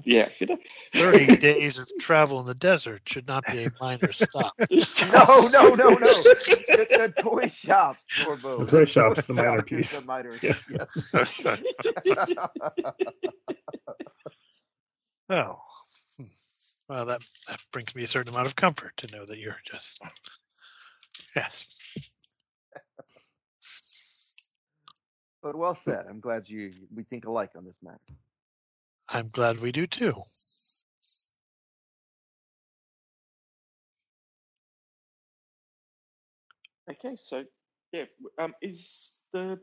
<laughs> yeah, 30 <laughs> days of travel in the desert should not be a minor stop. <laughs> No, no, no, no. the, the toy shop for both. The toy shop's the minor piece. The minor, Yeah. yes. Oh. Hmm. Well, that, that brings me a certain amount of comfort to know that you're just. Yes. but well said. I'm glad you we think alike on this matter. I'm glad we do too. Okay, so yeah, um, is the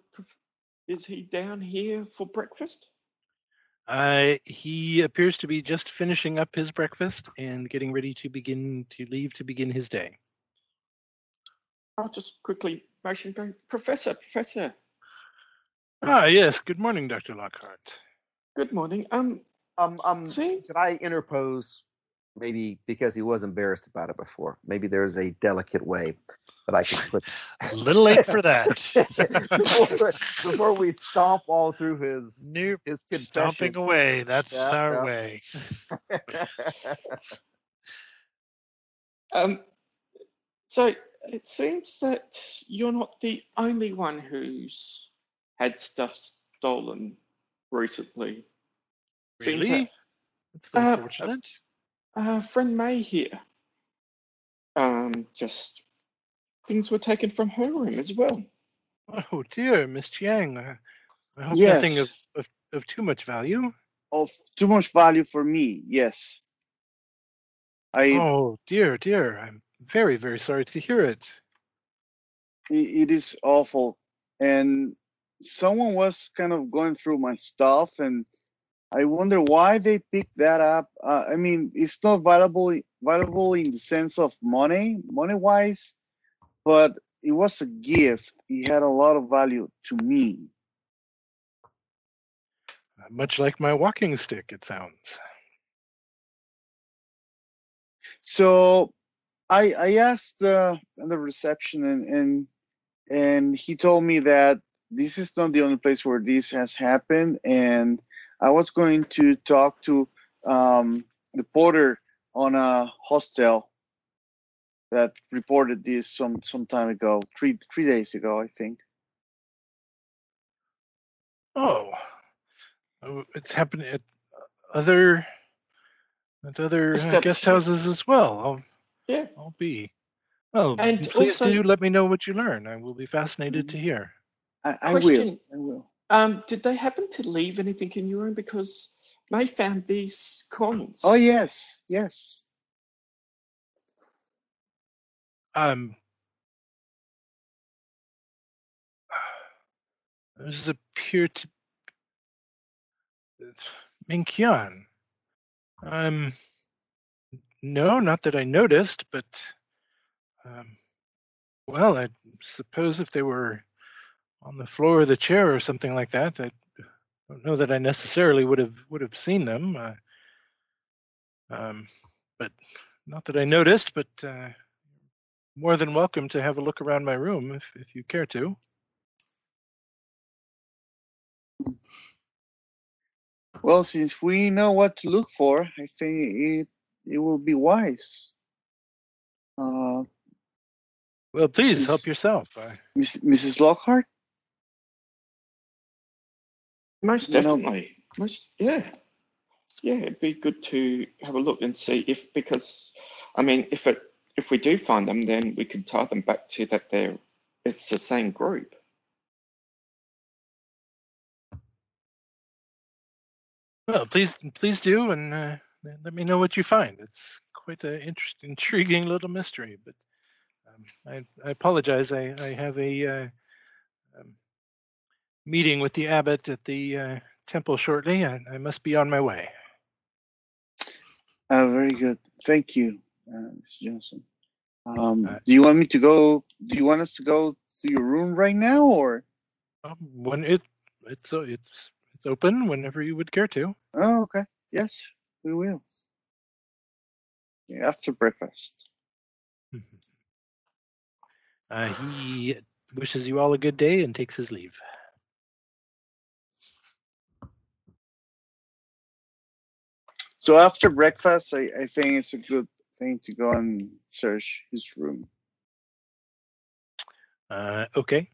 is he down here for breakfast? Uh, he appears to be just finishing up his breakfast and getting ready to begin to leave to begin his day. I'll just quickly motion go, Professor, Professor. Ah, yes. Good morning, Dr. Lockhart. Good morning. Um, Um, um, could I interpose? Maybe because he was embarrassed about it before. Maybe there's a delicate way that I could put <laughs> A <laughs> little late for that. before, before we stomp all through his new his Stomping confession. away. That's Yeah, our yeah. way. <laughs> um, so it seems that you're not the only one who's had stuff stolen recently. Seems Really? that- That's Uh, unfortunate. Uh, friend May here. Um, just things were taken from her room as well. Oh dear, Miss Chiang. Uh, I hope Yes. nothing of, of, of too much value. Of too much value for me, yes. I Oh dear, dear. I'm very, very sorry to hear it. it is awful. And someone was kind of going through my stuff, and I wonder why they picked that up. Uh, I mean, it's not valuable, valuable in the sense of money, money wise, but it was a gift. It had a lot of value to me. Much like my walking stick, it sounds. So I I asked uh, the reception and, and and he told me that this is not the only place where this has happened and I was going to talk to um, the porter on a hostel that reported this some some time ago, three three days ago, I think. Oh, Oh, it's happened at other at other uh, guest Establishment. houses as well. I'll Yeah. I'll be. Well, And please also- do let me know what you learn. I will be fascinated to hear. I, I will. Question. I will. Um, did they happen to leave anything in your room? Because May found these coins. Oh yes, yes. Um, this appear to Mingqian. Um, no, not that I noticed, but um, well, I suppose if they were on the floor of the chair or something like that, I don't know that I necessarily would have would have seen them. Uh, um, but not that I noticed, but uh, more than welcome to have a look around my room if, if you care to. Well, since we know what to look for, I think it it will be wise. Uh, Well, please Yes. help yourself. I, Mrs. Lockhart. Most You know- definitely. Most yeah. Yeah, it'd be good to have a look and see if because I mean if it if we do find them then we can tie them back to that they're it's the same group. well, please please do, and uh, let me know what you find. It's quite an interesting, <laughs> intriguing little mystery. But um, I, I apologize. I, I have a uh, meeting with the abbot at the uh, temple shortly, and I must be on my way. Uh, very good. Thank you, uh, Mr. Johnson. Um, Uh, do you want me to go? Do you want us to go to your room right now, or? Um, when it it's uh, it's it's open whenever you would care to. Oh, okay. Yes, we will. Yeah, after breakfast. Uh, he wishes you all a good day and takes his leave. So after breakfast, I, I think it's a good thing to go and search his room. Uh, okay.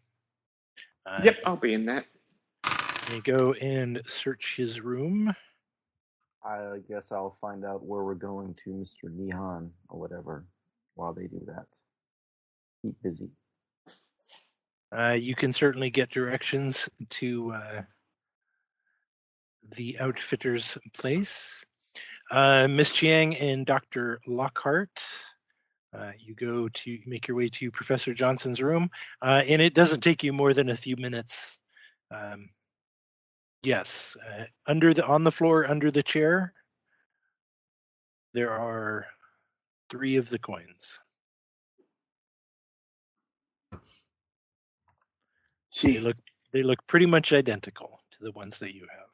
Uh, Yep, I'll be in that. You go and search his room. I guess I'll find out where we're going to Mr. Nihan or whatever while they do that. Keep busy. Uh, you can certainly get directions to uh, the outfitter's place. Uh, Miss Chiang and Dr. Lockhart, uh, you go to make your way to Professor Johnson's room, uh, and it doesn't take you more than a few minutes. Um, yes, uh, under the on the floor under the chair, there are three of the coins. They See, look they look pretty much identical to the ones that you have.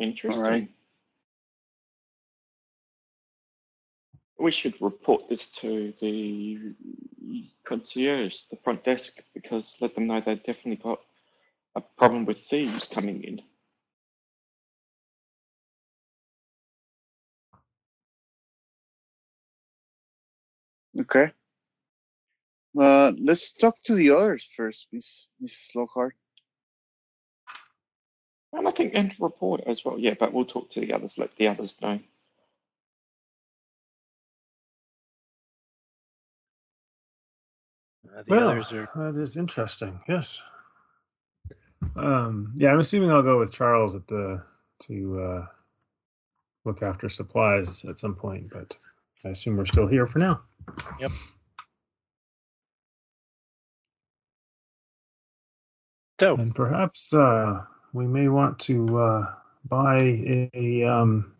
Interesting. We should report this to the concierge, the front desk, because let them know they've definitely got a problem with thieves coming in. okay. Uh, let's talk to the others first, Miss Mrs. Lockhart. And I think and report as well. Yeah, but we'll talk to the others, let the others know. Uh, the well, others are that is interesting. Yes. Um, yeah, I'm assuming I'll go with Charles at the to uh, look after supplies at some point, but I assume we're still here for now. Yep. So. And perhaps uh, we may want to uh, buy a, a um,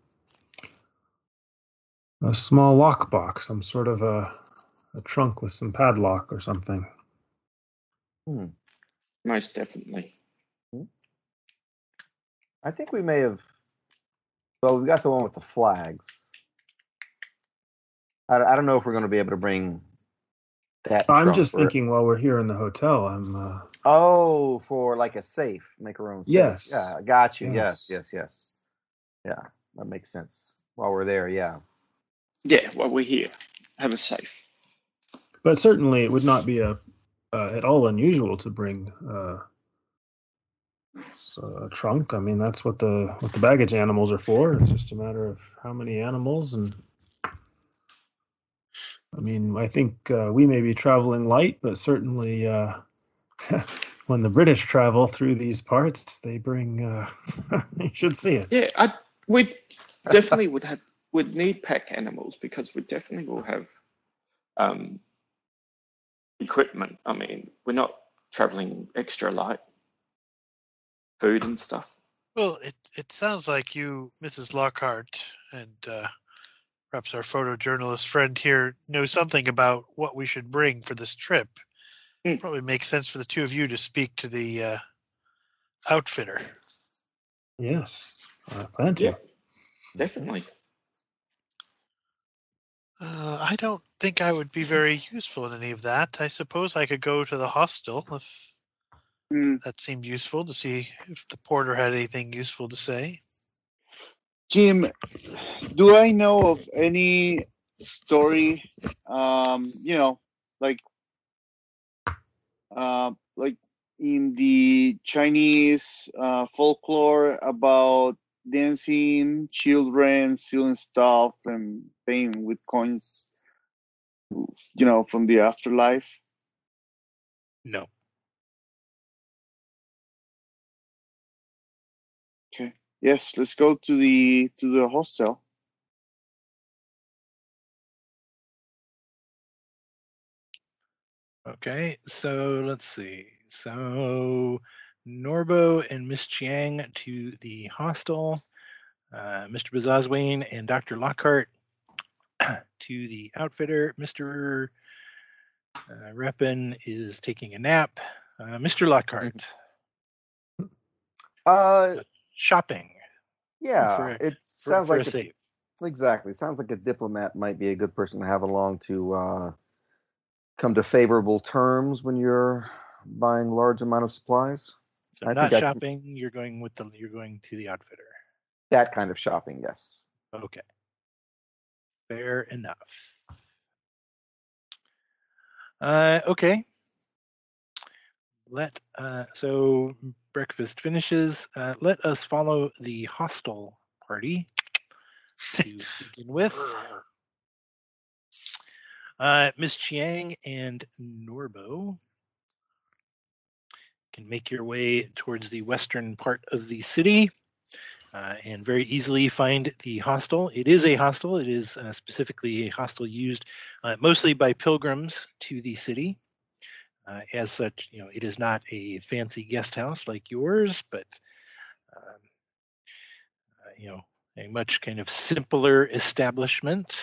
a small lockbox, some sort of a a trunk with some padlock or something. Hmm. Most definitely. I think we may have. Well, we got the one with the flags. I, I don't know if we're going to be able to bring that. I'm trunk just for- thinking while we're here in the hotel, I'm uh, Oh, for like a safe, make a room. safe. Yes. Yeah, I got you. Yes, Yes. yes, yes. Yeah, that makes sense. While we're there, yeah. Yeah, while we're here, have a safe. but certainly it would not be a uh, at all unusual to bring uh, s- a trunk. I mean, that's what the what the baggage animals are for. It's just a matter of how many animals and. I mean, I think uh, we may be traveling light, but certainly uh, <laughs> when the British travel through these parts, they bring. Uh, <laughs> you should see it. Yeah, I we definitely would have would need pack animals because we definitely will have um, equipment. I mean, we're not traveling extra light, food and stuff. Well, it, it sounds like you, Mrs. Lockhart, and uh, perhaps our photojournalist friend here knows something about what we should bring for this trip. Hmm. Probably makes sense for the two of you to speak to the uh, outfitter. Yes, I plan to. Yeah. Definitely. Uh, I don't think I would be very useful in any of that. I suppose I could go to the hostel if Hmm. that seemed useful to see if the porter had anything useful to say. Jim, do I know of any story, um, you know, like, uh, like in the Chinese uh, folklore about dancing children, stealing stuff, and paying with coins, you know, from the afterlife? No. Yes, let's go to the to the hostel. Okay, so let's see. So Norbo and Miss Chiang to the hostel. Uh, Mr. Bazazwane and Dr. Lockhart <clears throat> to the outfitter. Mr. Uh, Reppin is taking a nap. Uh, Mr. Lockhart, Uh, shopping. yeah, For- it For, sounds for like a a, exactly. Sounds like a diplomat might be a good person to have along to uh, come to favorable terms when you're buying large amount of supplies. So I not I can- shopping. You're going with the. You're going to the outfitter. That kind of shopping, yes. Okay. Fair enough. Uh, okay. Let uh, so breakfast finishes. Uh, let us follow the hostel party to begin with. Uh, Miss Chiang and Norbo can make your way towards the western part of the city uh, and very easily find the hostel. It is a hostel. It is uh, specifically a hostel used uh, mostly by pilgrims to the city. Uh, as such, you know, it is not a fancy guest house like yours, but um, uh, you know, a much kind of simpler establishment.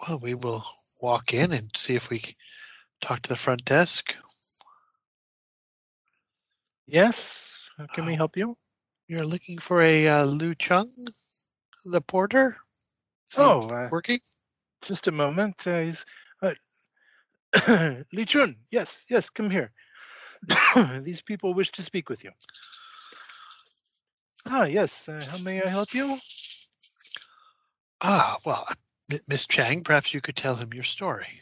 Well, we will walk in and see if we talk to the front desk. Yes, how can we help you? You're looking for a uh, Lu Chung, the porter? Is Oh, uh, working? Just a moment. Uh, he's, uh, <coughs> Li Chun, yes, yes, come here. <coughs> These people wish to speak with you. Ah, yes. Uh, how may I help you? Ah, well, uh, M- Miss Chiang, perhaps you could tell him your story.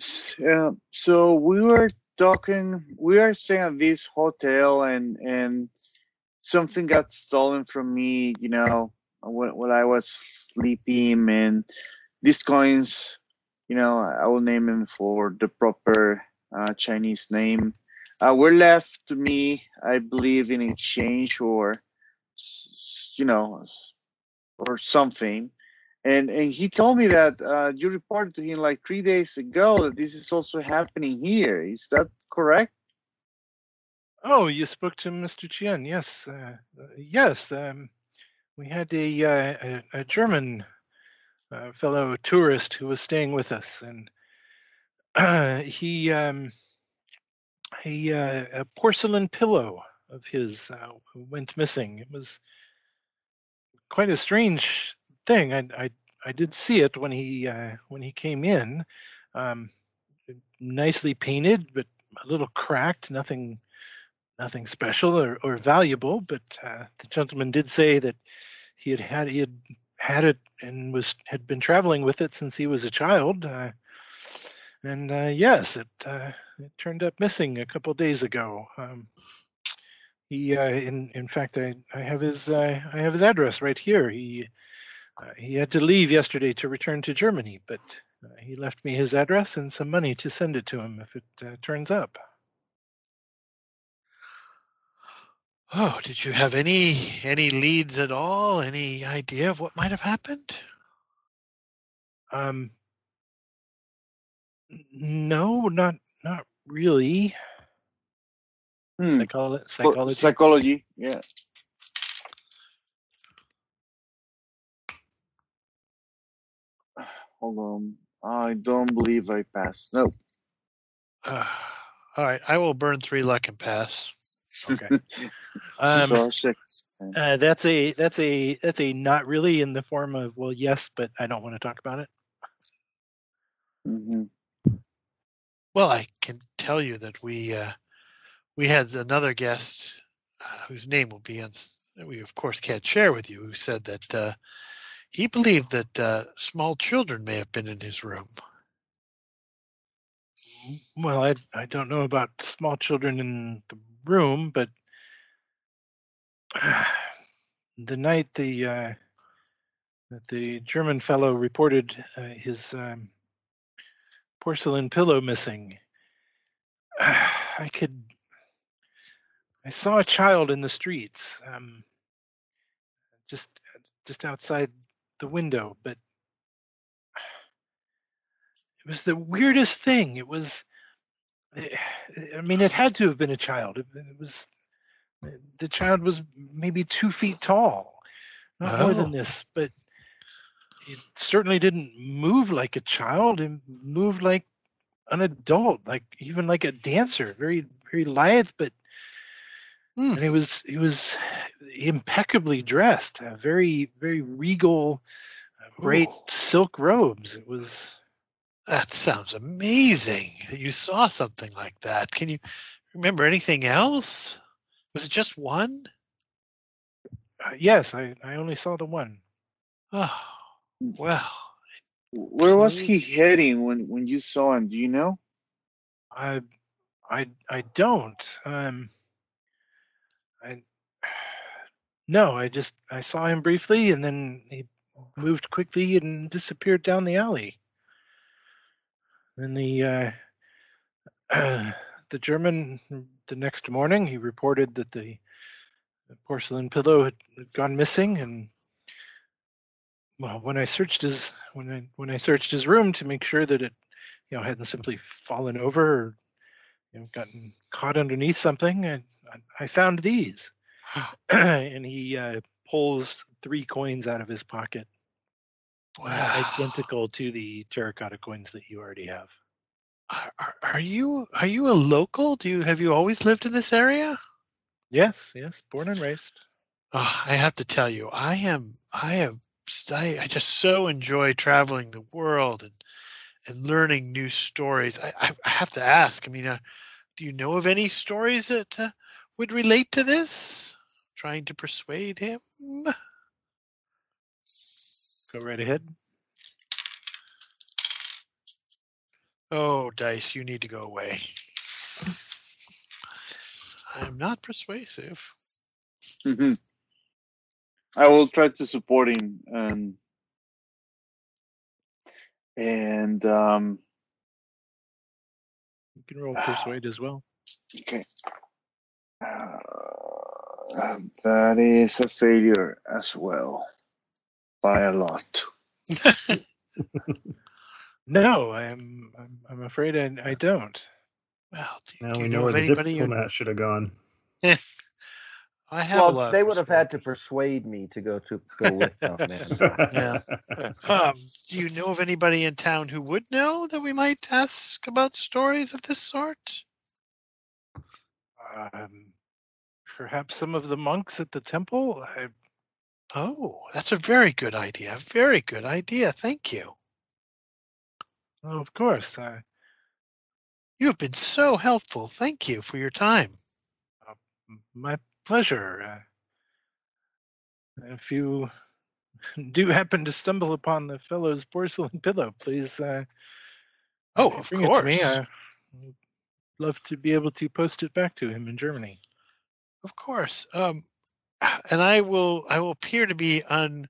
S- Uh, so we were talking. We are staying at this hotel, and and something got stolen from me. You know, when when I was sleeping, and these coins. You know, I will name them for the proper uh, Chinese name. Uh, were left to me, I believe, in exchange or, you know, or something and and he told me that uh, you reported to him like three days ago that this is also happening here. Is that correct? Oh, you spoke to Mr. Qian. Yes, uh, yes. Um, we had a, uh, a, a German uh, fellow tourist who was staying with us, and uh, <clears throat> he um, a, uh, a porcelain pillow of his uh, went missing. It was quite a strange thing. I I, I did see it when he uh, when he came in, um, nicely painted, but a little cracked. Nothing nothing special or, or valuable. But uh, the gentleman did say that he had had he had had it and was had been traveling with it since he was a child. Uh, and uh, yes, it uh, it turned up missing a couple days ago. Um, he, uh, in in fact, I, I have his uh, I have his address right here. He he had to leave yesterday to return to Germany, but he left me his address and some money to send it to him if it turns up. Oh, did you have any any leads at all? Any idea of what might have happened? Um, no, not not really. Hmm. Psycholo- Well, psychology. Psychology. Yeah. <sighs> Hold on. I don't believe I passed. No. Uh, <sighs> all right, I will burn three luck and pass. Okay. <laughs> Um, is our sixth. Uh, that's a that's a that's a not really in the form of well yes, but I don't want to talk about it. hmm Well, I can tell you that we uh, we had another guest uh, whose name will be on. We of course can't share with you. Who said that uh, he believed that uh, small children may have been in his room. Well, I I don't know about small children in the room, but <sighs> the night the uh, the German fellow reported uh, his um, porcelain pillow missing, <sighs> I could I saw a child in the streets, um, just just outside the window, but <sighs> it was the weirdest thing. It was, I mean, it had to have been a child. It, it was, the child was maybe two feet tall, not more Oh. than this, but it certainly didn't move like a child. It moved like an adult, like even like a dancer, very, very lithe, but Hmm. and he was he was impeccably dressed, very very regal, uh, great Ooh. silk robes. It was That sounds amazing that you saw something like that. Can you remember anything else? Was it just one? uh, yes, I I only saw the one. Oh, well, Where was he heading when when you saw him? Do you know? I I I don't. Um, I no, I just I saw him briefly, and then he moved quickly and disappeared down the alley. Then the uh, <clears throat> the German the next morning he reported that the, porcelain pillow had, had gone missing, and well, when I searched his when I when I searched his room to make sure that it you know hadn't simply fallen over or you know gotten caught underneath something, I I found these, <gasps> <clears throat> and he uh, pulls three coins out of his pocket, wow. identical to the terracotta coins that you already have. Are, are, you are you a local? Do you have you always lived in this area? Yes, yes, born and raised. Oh, I have to tell you, I am I have I, I just so enjoy traveling the world and and learning new stories. I I, I have to ask. I mean, uh, do you know of any stories that uh, would relate to this? Trying to persuade him. Go right ahead. Oh, dice, you need to go away. I'm not persuasive. hmm I will try to support him and and um You can roll persuade as well. okay. Uh, that is a failure as well by a lot. <laughs> No, I'm I'm, I'm afraid I, I don't. Well, do, Now do we you know know where of the anybody? who- diplomat should have gone. <laughs> I have a lot. Well, they would have had to persuade me to go to go with them. <laughs> Yeah. Um, do you know of anybody in town who would know that we might ask about stories of this sort? Um, perhaps some of the monks at the temple. I, Oh, that's a very good idea. Very good idea. Thank you. well, of course. Uh, You have been so helpful. Thank you for your time. my pleasure. Uh, if you <laughs> do happen to stumble upon the fellow's porcelain pillow, please uh, Oh, of bring it to me. course. Uh, I'd love to be able to post it back to him in Germany. Of course. Um, and I will I will appear to be un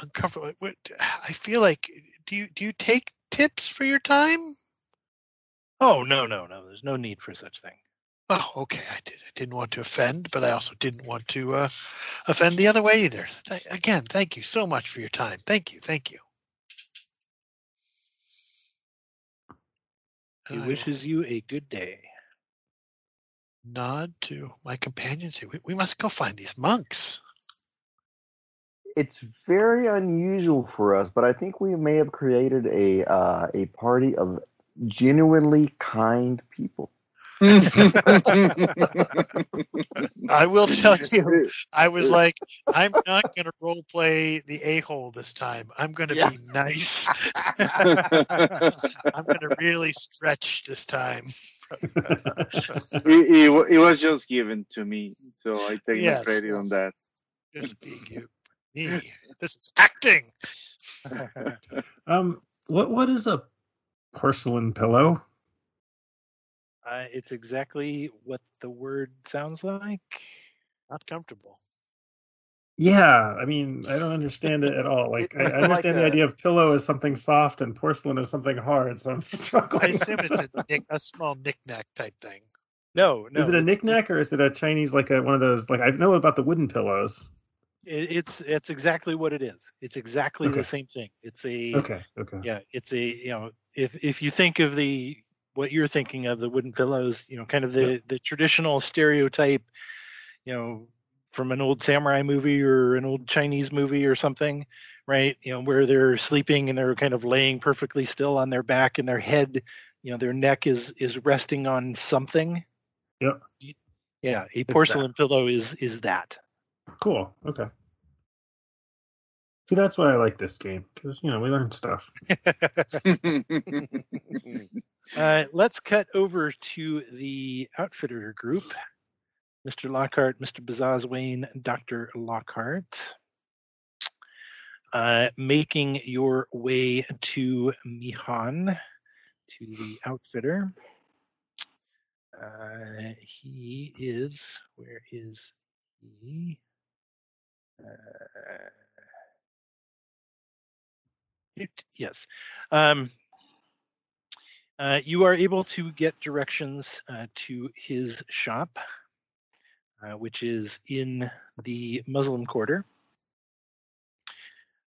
uncomfortable. What I feel like do you do you take tips for your time? Oh no, no, no. There's no need for such thing. Oh, okay. I did. I didn't want to offend, but I also didn't want to uh, offend the other way either. Th- again, thank you so much for your time. Thank you. Thank you. He wishes you a good day. Nod to my companions. Say, we, we must go find these monks. It's very unusual for us, but I think we may have created a uh, a party of genuinely kind people. <laughs> I will tell you, I was <laughs> like, I'm not going to role play the a hole this time. I'm going to Yeah. be nice. <laughs> I'm going to really stretch this time. It, it, it was just given to me, so I take Yes, my credit on that. Just being you, me. This is acting. <laughs> Um, what what is a porcelain pillow? Uh, it's exactly what the word sounds like. Not comfortable. Yeah, I mean, I don't understand it at all. Like, I, I It's <laughs> like understand the a- idea of pillow as something soft and porcelain as something hard. So I'm <laughs> I assume it's a, knick, a small knick-knack type thing. No, no. is it a knickknack or is it a Chinese like a one of those? Like I know about the wooden pillows. it- It's it's exactly what it is. It's exactly Okay. the same thing. It's a Okay, okay. yeah. It's a you know if if you think of the what you're thinking of the wooden pillows, you know, kind of the the traditional stereotype, you know, from an old samurai movie or an old Chinese movie or something, right? You know, where they're sleeping and they're kind of laying perfectly still on their back and their head, you know, their neck is is resting on something. Yep. Yeah, a porcelain pillow is is that. Cool. Okay. See, that's why I like this game because you know we learn stuff. <laughs> <laughs> Uh, let's cut over to the outfitter group. Mr. Lockhart, Mr. Bazazwane, Dr. Lockhart. Uh, making your way to Mihan, to the outfitter. Uh, he is, where is he? Uh, it- yes. Um, uh, you are able to get directions uh, to his shop, uh, which is in the Muslim Quarter.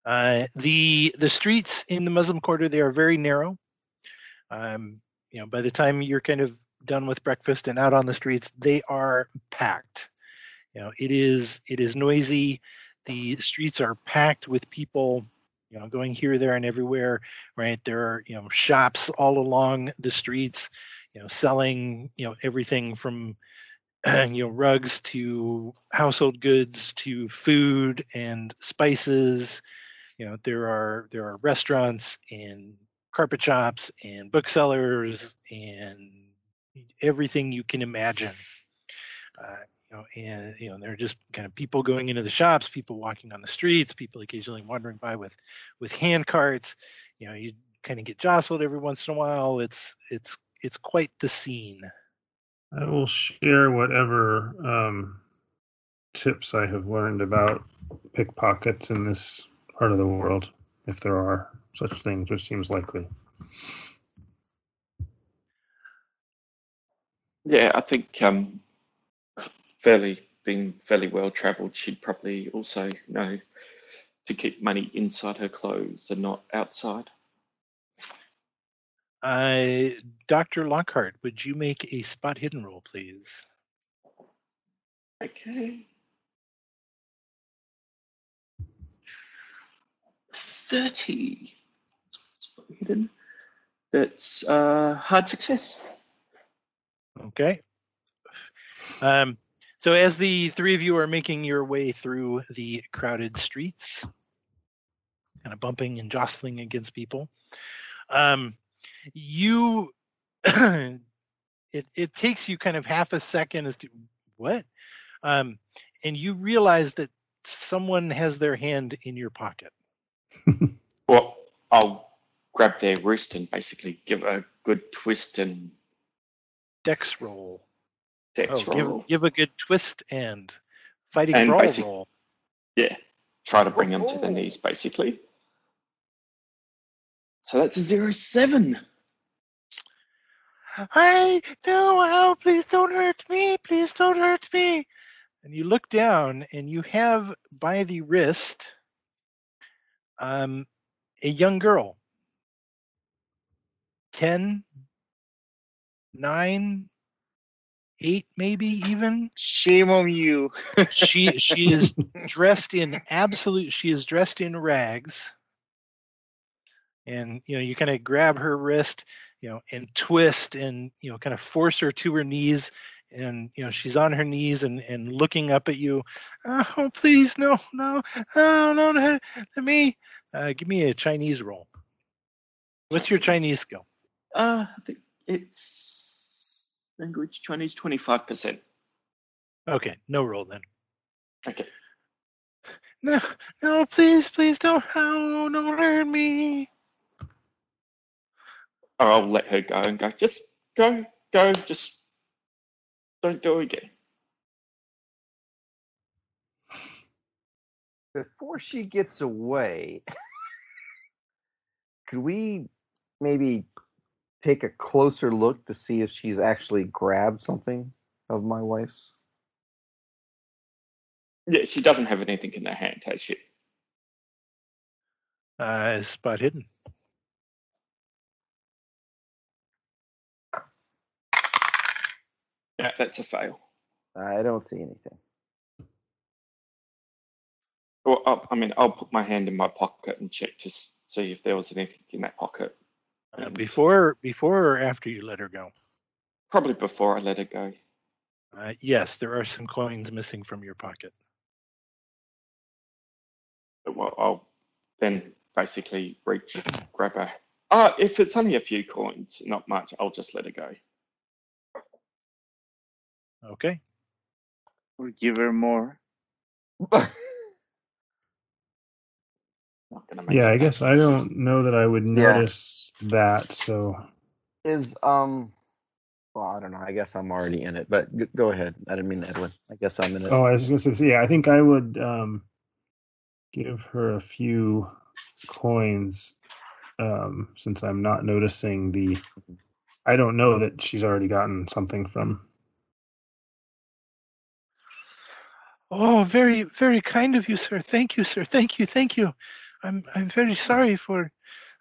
Uh, the the streets in the Muslim Quarter they are very narrow. Um, you know, by the time you're kind of done with breakfast and out on the streets, they are packed. You know, it is it is noisy. The streets are packed with people. You know, going here, there, and everywhere. Right, there are you know shops all along the streets. You know, selling you know everything from you know rugs to household goods to food and spices. You know, there are there are restaurants and carpet shops and booksellers and everything you can imagine. Uh, you know, and you know, there are just kind of people going into the shops, people walking on the streets, people occasionally wandering by with with hand carts. You know, you kind of get jostled every once in a while. It's it's it's quite the scene. I will share whatever um, tips I have learned about pickpockets in this part of the world, if there are such things, which seems likely. Yeah, I think um, fairly being fairly well travelled, she'd probably also know to keep money inside her clothes and not outside. Uh, Dr. Lockhart, would you make a spot hidden roll, please? Okay. Thirty. Spot hidden. That's uh, hard success. Okay. Um, so as the three of you are making your way through the crowded streets, kind of bumping and jostling against people, um, you <clears throat> it it takes you kind of half a second as to what, um, and you realize that someone has their hand in your pocket. <laughs> Well, I'll grab their wrist and basically give a good twist and Dex roll. dex oh, roll. give, give a good twist and fighting And brawl basic- roll. Yeah, try to bring them to the Oh. knees, basically. So that's a zero seven. I no, oh, please don't hurt me. Please don't hurt me. And you look down and you have by the wrist um, a young girl. 10, 9, 8 maybe even. Shame on you. She she is <laughs> dressed in absolute she is dressed in rags. And you know, you kind of grab her wrist, you know, and twist and you know, kind of force her to her knees and you know she's on her knees and and looking up at you oh please no no oh no no let me uh, give me a chinese roll what's your chinese skill Uh, I think it's language Chinese twenty five percent. okay no roll then Okay. no no please please don't oh, don't hurt me Or I'll let her go and go. Just go, go. Just don't do it again. Before she gets away, <laughs> could we maybe take a closer look to see if she's actually grabbed something of my wife's? Yeah, she doesn't have anything in her hand, has she? uh it's spot hidden Yeah, that's a fail. I don't see anything. Well, I'll, I mean, I'll put my hand in my pocket and check to see if there was anything in that pocket. uh, before before or after you let her go Probably before I let her go. uh, yes there are some coins missing from your pocket Well, I'll then basically reach, grab her. Uh, if it's only a few coins, not much, I'll just let her go. Okay Or give her more. <laughs> Not gonna make Yeah, I that guess I don't know that I would Yeah. notice that. So Is um well, I don't know. I guess I'm already in it, but g- go ahead. I didn't mean Edwin. I guess I'm in it. Oh, I was going to say, yeah, I think I would um, give her a few coins um, since I'm not noticing the. I don't know that she's already gotten something from. Oh, very, very kind of you, sir. Thank you, sir. Thank you, thank you. I'm, I'm very sorry for.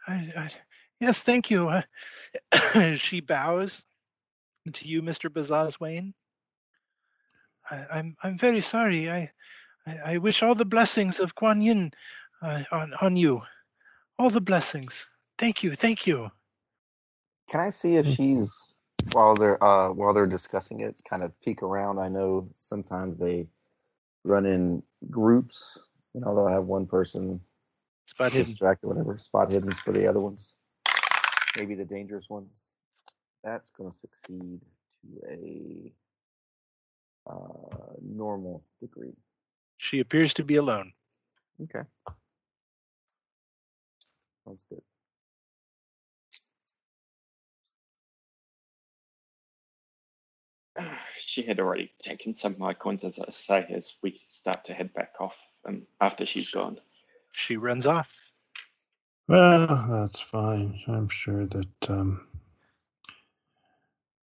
I, I, yes, thank you. Uh, <coughs> she bows to you, Mr. Bazazwane. I, I'm, I'm very sorry. I, I, I wish all the blessings of Guan Yin uh, on, on you. All the blessings. Thank you, thank you. Can I see if she's while they're uh while they're discussing it, kind of peek around? I know sometimes they run in groups. You know, they'll have one person Spot hidden. distracted, whatever. Spot hidden for the other ones. Maybe the dangerous ones. That's going to succeed to a uh, normal degree. She appears to be alone. Okay. Sounds good. <sighs> She had already taken some of my coins, as I say, as we start to head back off, and after she's gone. She runs off. Well, that's fine. I'm sure that um,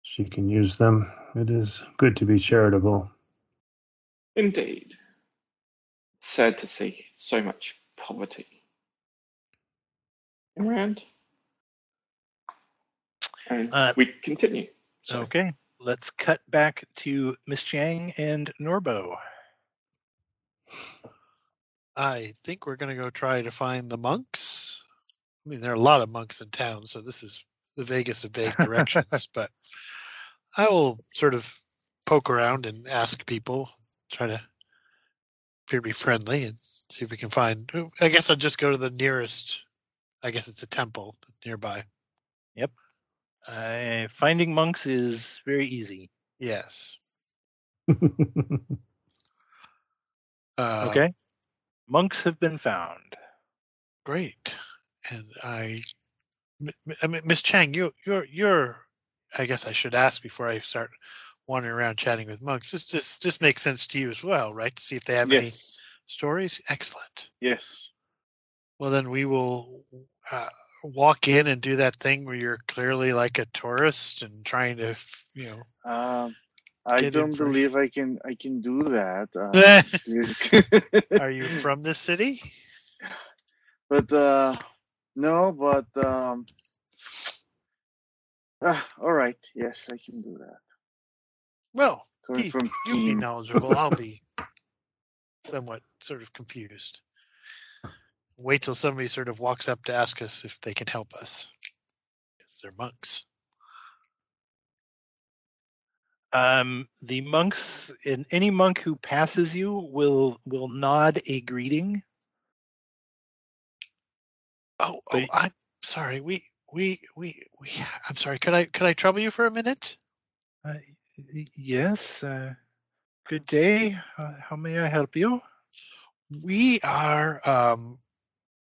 she can use them. It is good to be charitable. Indeed. Sad to see so much poverty around. And Uh, we continue. So, Okay, let's cut back to Miss Chiang and Norbo. I think we're going to go try to find the monks. I mean, there are a lot of monks in town, so this is the vaguest of vague directions. <laughs> but I will sort of poke around and ask people, try to appear to be friendly, and see if we can find. I guess I'll just go to the nearest. I guess it's a temple nearby. Uh, finding monks is very easy. Yes. <laughs> Uh, Okay, monks have been found. great. And I, mean, Miss Chiang, you, you're, you're. I guess I should ask before I start wandering around chatting with monks. This just this makes sense to you as well, right? To see if they have any stories. Excellent. Yes. Well, then we will uh, walk in and do that thing where you're clearly like a tourist and trying to, you know. Um, I don't believe I can. I can do that. Uh, <laughs> <laughs> Are you from this city? but uh, no. But um, ah, all right. Yes, I can do that. Well, Coming from you be knowledgeable. I'll be <laughs> somewhat sort of confused. Wait till somebody sort of walks up to ask us if they can help us. Because they're monks. Um, the monks, and any monk who passes you will will nod a greeting. Oh, oh, But- I'm sorry. We, we, we, we. I'm sorry. Could I, could I trouble you for a minute? Uh, yes. Uh, good day. Uh, how may I help you? We are, um,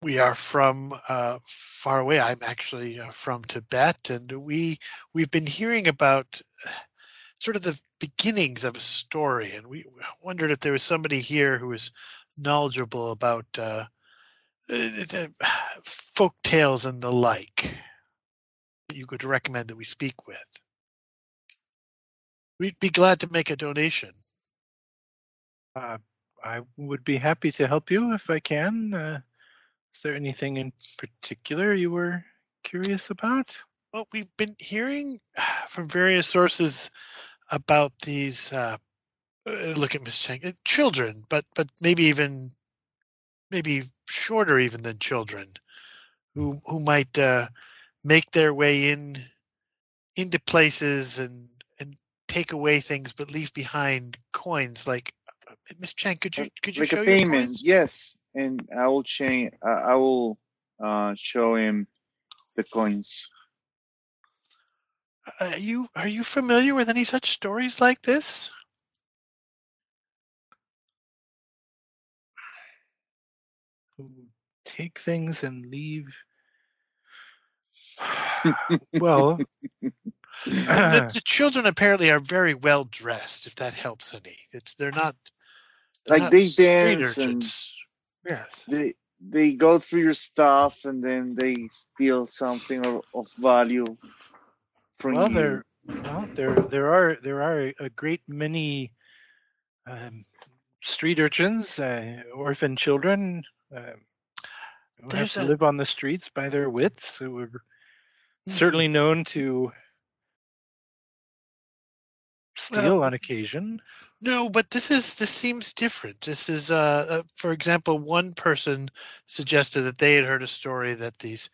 we are from uh, far away. I'm actually uh, from Tibet, and we we've been hearing about uh, sort of the beginnings of a story, and we wondered if there was somebody here who was knowledgeable about uh, uh, <sighs> folk tales and the like that you could recommend that we speak with. We'd be glad to make a donation. Uh, I would be happy to help you if I can. Is there anything in particular you were curious about? Well, we've been hearing <sighs> from various sources about these. Uh, uh, look at Miss Chiang, uh, children, but but maybe even maybe shorter even than children, who who might uh, make their way in into places and and take away things, but leave behind coins. Like uh, Miss Chiang, could you could you like show a your payment. coins? Yes, and I will change. I, I will uh, show him the coins. Uh, Are you are you familiar with any such stories like this? Who <sighs> take things and leave? <laughs> well, the, <sighs> the children apparently are very well dressed. If that helps any, it's they're not they're Like not they street dance and- urchins. Yes. They they go through your stuff and then they steal something of, of value from well, you. there, well, there, there are there are a great many um, street urchins, uh, orphan children, uh, who have to a- live on the streets by their wits, who are Mhm. certainly known to steal Well, on occasion. No, but this is this seems different. This is, uh, uh, for example, one person suggested that they had heard a story that these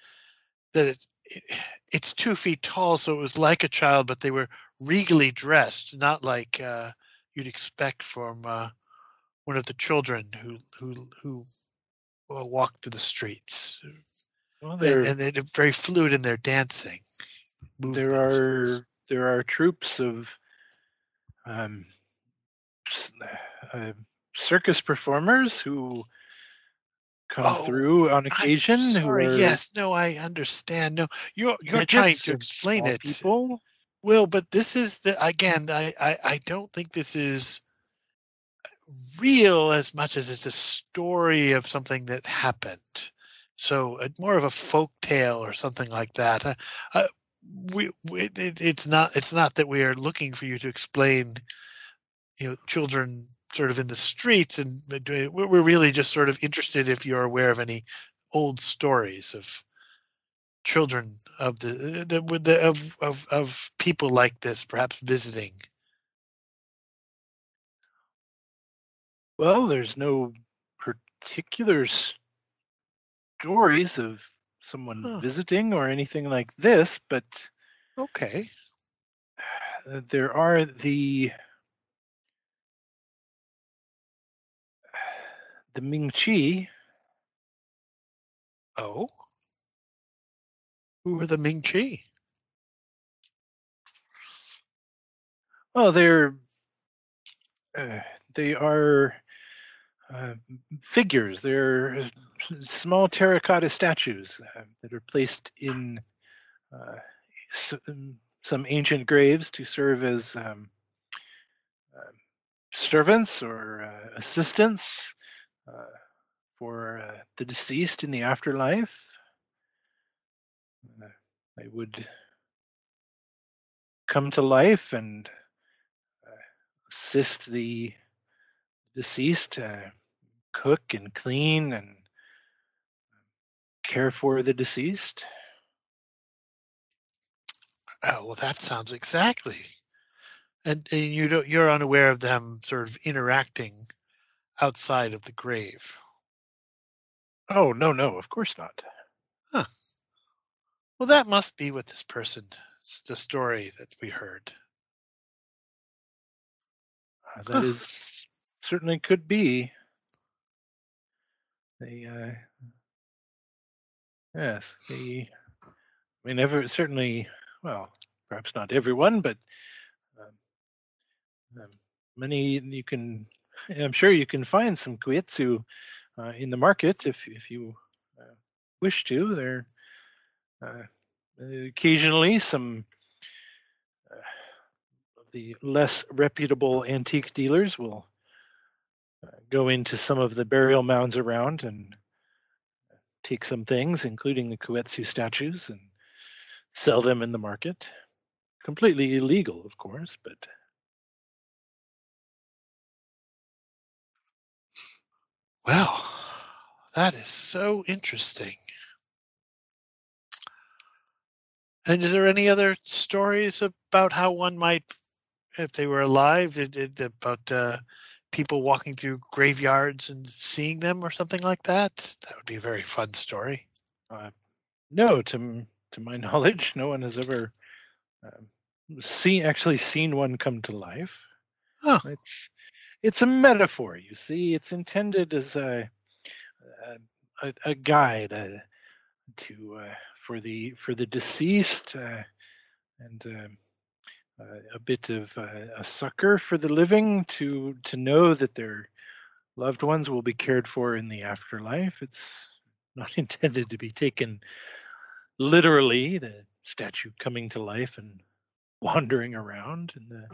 that it, it <sighs> it's two feet tall, so it was like a child, but they were regally dressed, not like uh, you'd expect from uh, one of the children who who who uh, walk through the streets. Well, And, there, and they're very fluid in their dancing. there are there are troops of um, <sighs> uh, circus performers who come Oh, through on occasion. sorry. who are Yes, no, I understand. No, you're you're trying to explain it. People. Well, but this is the again. I, I I don't think this is real as much as it's a story of something that happened. So uh, more of a folk tale or something like that. Uh, uh, we, we it, it's not it's not that we are looking for you to explain, you know, children sort of in the streets, and doing- we're really just sort of interested if you're aware of any old stories of children of the, the, with the of, of of people like this perhaps visiting Well, there's no particular stories of someone Huh. visiting or anything like this, but okay <sighs> there are the the Ming Chi. oh who are the ming chi Well, they're uh, they are uh, figures. They're small terracotta statues uh, that are placed in uh, um, some ancient graves to serve as um, uh, servants or uh, assistants uh, for uh, the deceased in the afterlife. Uh, they would come to life and uh, assist the deceased, uh, cook and clean and care for the deceased. Oh, well, that sounds exactly. And, and you don't, you're unaware of them sort of interacting outside of the grave. Oh, no, no, of course not. Well, that must be what this person, it's the story that we heard. Uh, that Huh. is certainly could be. They, uh, yes, the. I mean, ever certainly. Well, perhaps not everyone, but um, um, many you can. I'm sure you can find some koetsu uh, in the market if if you uh, wish to. They're uh, occasionally some uh, of the less reputable antique dealers will uh, go into some of the burial mounds around and take some things, including the Koetsu statues, and sell them in the market. Completely illegal, of course, but Well, that is so interesting. And is there any other stories about how one might, if they were alive, about uh, people walking through graveyards and seeing them or something like that? That would be a very fun story. uh, no, to to my <laughs> knowledge, no one has ever um, seen actually seen one come to life. Oh. It's it's a metaphor, you see. It's intended as a a, a, guide uh, to uh, for the for the deceased uh, and um uh, a bit of uh, a succor for the living to to know that their loved ones will be cared for in the afterlife. It's not <laughs> intended to be taken literally. The statue coming to life and wandering around and the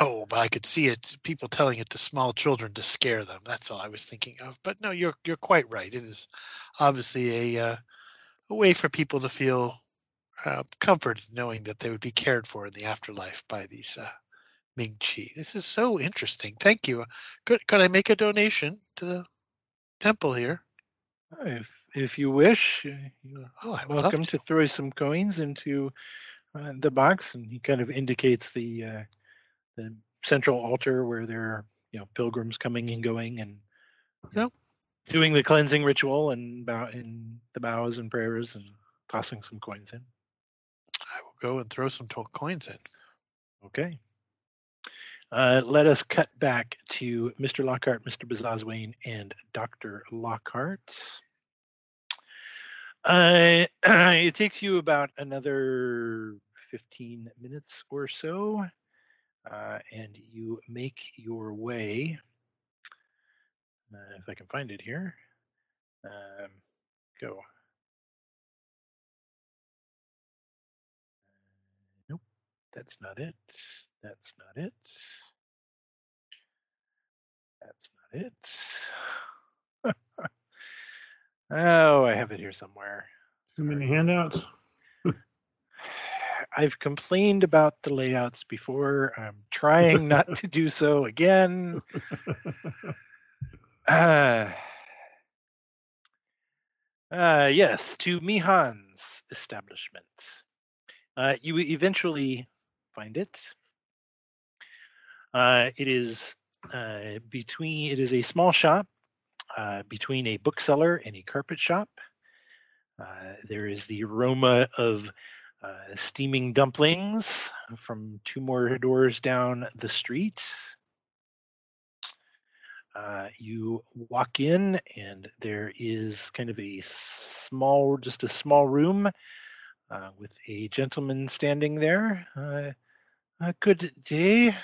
Oh, but I could see it. People telling it to small children to scare them. That's all I was thinking of. But no, you're you're quite right. It is obviously a uh, a way for people to feel uh, comforted knowing that they would be cared for in the afterlife by these uh, Ming Chi. This is so interesting. Thank you. Could could I make a donation to the temple here? if if you wish, uh, you're Oh, I would love welcome to. to throw some coins into uh, the box, and he kind of indicates the uh, the central altar where there are you know pilgrims coming and going and you know, doing the cleansing ritual and bow in the bows and prayers and tossing some coins in. I will go and throw some coins in. Okay. Uh, let us cut back to Mr. Lockhart, Mr. Bazazwane, and Dr. Lockhart. Uh, <clears throat> it takes you about another 15 minutes or so, uh, and you make your way, uh, if I can find it here. Um, go. Nope, that's not it. That's not it. That's not it. <laughs> oh, I have it here somewhere. Too many handouts. I've complained about the layouts before. I'm trying not to do so again. Uh, <laughs> <sighs> uh, yes, to Mihan's establishment. Uh, you eventually find it. Uh, it is uh, between. It is a small shop uh, between a bookseller and a carpet shop. Uh, there is the aroma of uh, steaming dumplings from two more doors down the street. Uh, you walk in, and there is kind of a small, just a small room uh, with a gentleman standing there. Uh, uh, good day,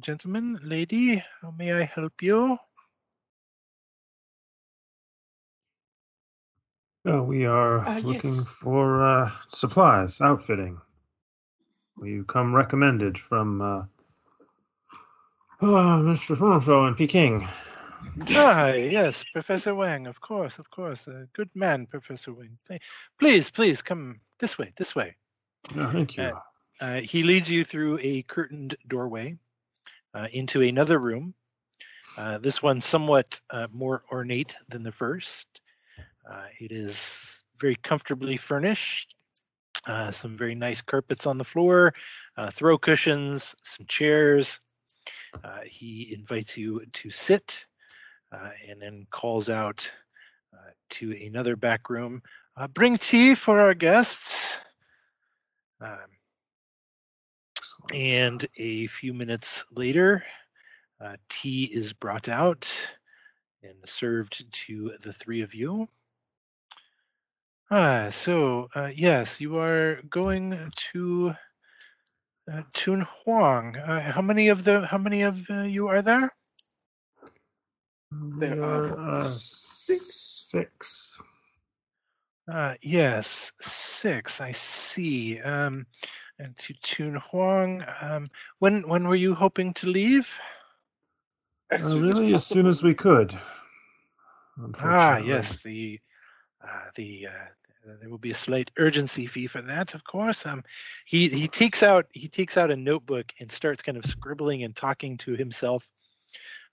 gentlemen, lady. How may I help you? Oh, we are Uh, looking yes. for uh, supplies, outfitting. You come recommended from uh, uh, Mr. So in Peking. Ah, yes, Professor Wang, of course, of course. A good man, Professor Wang. Please, please come this way, this way. Oh, thank you. Uh, Uh, he leads you through a curtained doorway uh, into another room. Uh, this one somewhat uh, more ornate than the first. Uh, it is very comfortably furnished. Uh, some very nice carpets on the floor, uh, throw cushions, some chairs. He invites you to sit and then calls out to another back room bring tea for our guests. Um, and a few minutes later, uh, tea is brought out and served to the three of you. Ah, so uh, yes, you are going to uh, Dunhuang. Uh, how many of the how many of uh, you are there? There are are uh, six. six. Uh, yes, six. I see. Um, and to Dunhuang. Um, when when were you hoping to leave? As Uh, soon as really, as soon as we could. Ah, yes, the the uh, there will be a slight urgency fee for that, of course. Um, he he takes out he takes out a notebook and starts kind of scribbling and talking to himself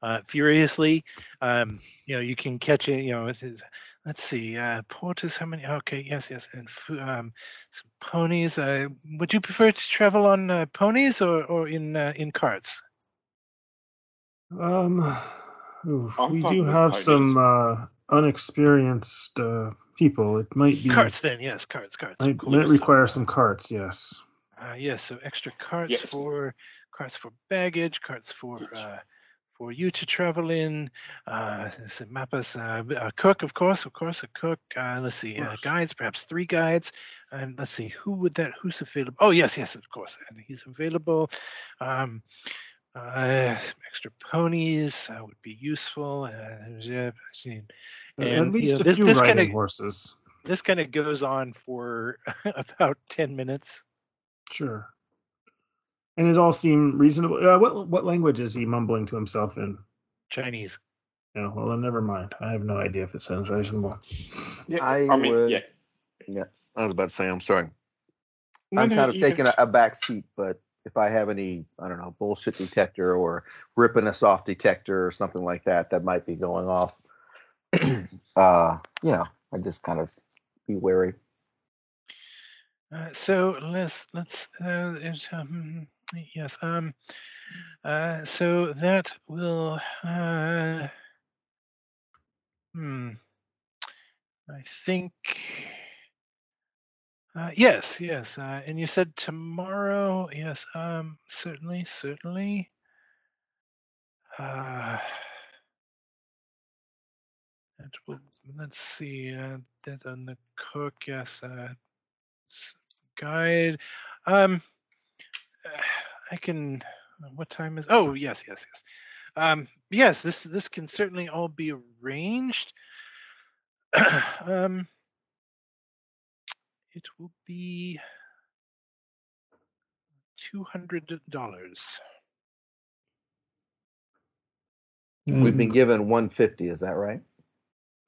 uh, furiously. Um, you know, you can catch it. You know, it says, let's see, uh, porters. How many? Okay, yes, yes, and um, some ponies. Uh, would you prefer to travel on uh, ponies or or in uh, in carts? Um, oof, we do have ponies. some uh, unexperienced uh, people. It might be Carts, then, yes, carts, carts. of might, course. might require uh, some carts. Yes. Uh, yes, so extra carts Yes. for carts for baggage, carts for uh, for you to travel in. Uh, some mapas, uh, a cook, of course, of course, a cook. Uh, let's see, uh, guides, perhaps three guides, and let's see who would that who's available. Oh yes, yes, of course, and he's available. Um, uh, some extra ponies uh, would be useful. Uh, yeah, I've seen- At And, you least know, a this- few this riding kinda- horses. this kind of goes on for <laughs> about ten minutes. Sure. And it all seemed reasonable. Uh, what what language is he mumbling to himself in? Chinese. Yeah, well then never mind. I have no idea if it sounds reasonable. Yeah, I I, mean, would- yeah. I was about to say, I'm sorry. No, I'm no, kind of taking can- a, a back seat, but if I have any, I don't know, bullshit detector or ripping us off detector or something like that, that might be going off. <clears throat> uh, you know, I just kind of be wary. Uh, so let's let's uh, um, yes um uh, so that will uh, hmm I think uh, yes yes uh, and you said tomorrow yes um certainly certainly. Uh, will let's see uh, that on the cook yes uh, guide um i can what time is oh yes yes yes. Um yes this this can certainly all be arranged. <clears throat> Um it will be two hundred dollars We've been given 150, is that right?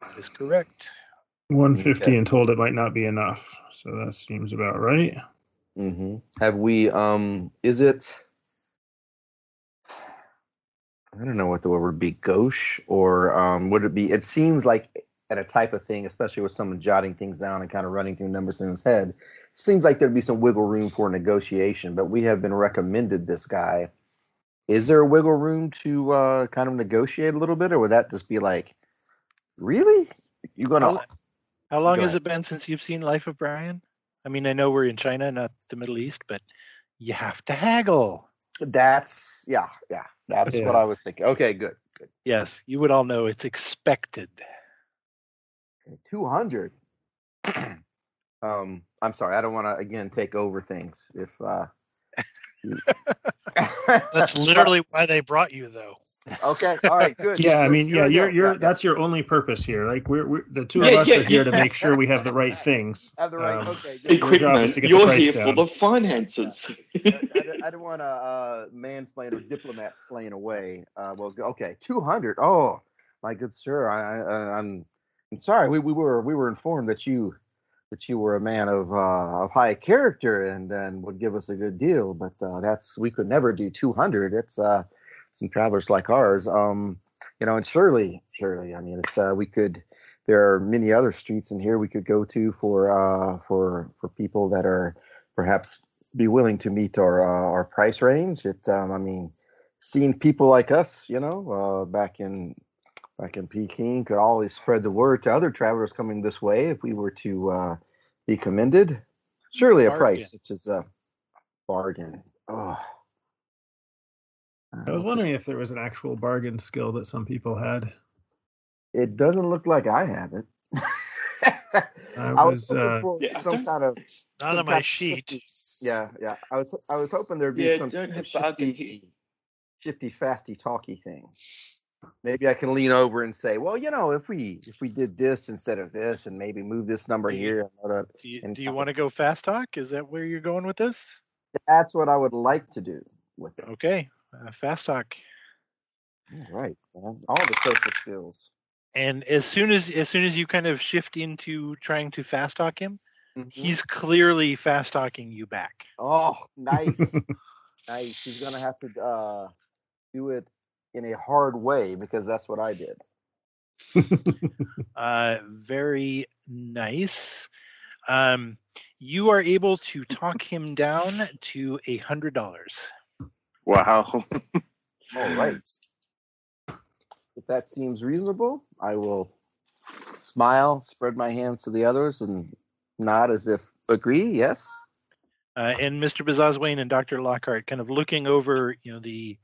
that is correct one fifty Okay. and told it might not be enough. So that seems about right. Mm-hmm. Have we? Um, is it? I don't know what the word would be. Gauche, or um, would it be? It seems like at a type of thing, especially with someone jotting things down and kind of running through numbers in his head. Seems like there'd be some wiggle room for negotiation. But we have been recommended this guy. Is there a wiggle room to uh, kind of negotiate a little bit, or would that just be like, really? You're gonna? How, how long Go has it been since you've seen Life of Brian? I mean, I know we're in China, not the Middle East, but you have to haggle. That's yeah, yeah. That's what I was thinking. Okay, good, good. Yes, you would all know it's expected. Two hundred. <clears throat> um, I'm sorry. I don't want to again take over things. If uh, <laughs> That's literally why they brought you, though. Okay. All right. Good. Yeah, I mean, yeah, you're you're that's your only purpose here. Like we're, we're the two of Yeah, us yeah, are here yeah. to make sure we have the right things. <laughs> Have the right. Um, okay. Good. Your job is Equipment. to get You're price here down. for the finances. <laughs> I, I, I don't want to uh, mansplain or diplomat explain away. Uh, well, okay, two hundred. Oh, my good sir, I, I, I'm, I'm sorry. We, we were we were informed that you that you were a man of uh, of high character and and would give us a good deal, but uh, that's we could never do two hundred. It's uh, some travelers like ours. Um, you know, and surely, surely, I mean, it's uh, we could. There are many other streets in here we could go to for uh, for for people that are perhaps be willing to meet our uh, our price range. It, um, I mean, seeing people like us, you know, uh, back in back in Peking, could always spread the word to other travelers coming this way if we were to uh, be commended. Surely a Bargain. price such as a bargain. Oh. I was wondering if there was an actual bargain skill that some people had. It doesn't look like I have it. <laughs> I was was, looking uh, for Yeah, some kind of It's not on my sheet. shifty- Yeah, yeah. I was I was hoping there'd be Yeah, some don't shifty, bargain here. shifty, fasty, talky thing. Maybe I can lean over and say, well, you know, if we if we did this instead of this, and maybe move this number Yeah. here, and Do you, do you want to go fast talk? Is that where you're going with this? that's what I would like to do with it. Okay, uh, fast talk. All right, man. all the social skills. And as soon as as soon as you kind of shift into trying to fast talk him, Mhm. he's clearly fast talking you back. Oh, <laughs> nice, nice. He's gonna have to uh, do it in a hard way because that's what I did. <laughs> Uh, very nice. Um, you are able to talk him down to a hundred dollars. Wow. <laughs> All right. If that seems reasonable, I will smile, spread my hands to the others, and nod as if agree. Yes. uh, and Mr. Bazazwane and Dr. Lockhart kind of looking over, you know, the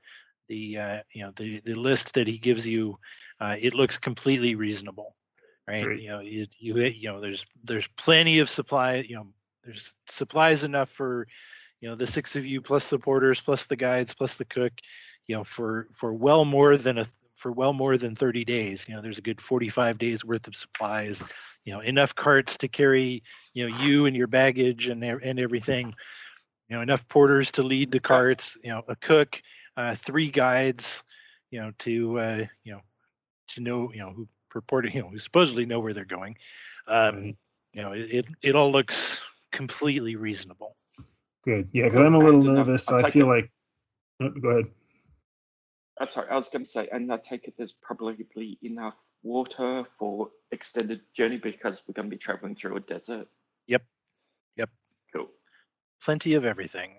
the uh, you know the the list that he gives you. Uh, it looks completely reasonable, right? Great. You know, you you you know, there's there's plenty of supply. You know, there's supplies enough for you know the six of you plus the porters plus the guides plus the cook. You know, for for well more than a for well more than 30 days. You know, there's a good 45 days worth of supplies. You know, enough carts to carry you know you and your baggage and and everything you know enough porters to lead the carts you know a cook uh, three guides you know to uh, you know to know you know who purported you know who supposedly know where they're going um you know it it, it all looks completely reasonable Good. Yeah, because I'm a little nervous. So I'll I take feel it. like. oh, go ahead. I'm sorry, I was going to say, and I take it there's probably enough water for extended journey because we're going to be traveling through a desert. Yep. Yep. Cool. plenty of everything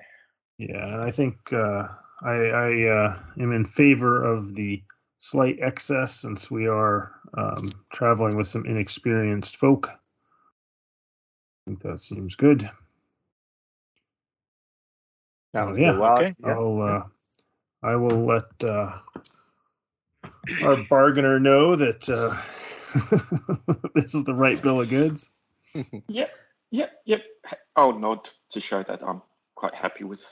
Yeah, and I think uh, I, I uh, am in favor of the slight excess since we are um, traveling with some inexperienced folk. I think that seems good. Sounds yeah. good. Well, Okay. I'll uh, I will let uh, our bargainer know that uh, <laughs> this is the right bill of goods. <laughs> Yep, yep, yep. I'll nod to show that I'm quite happy with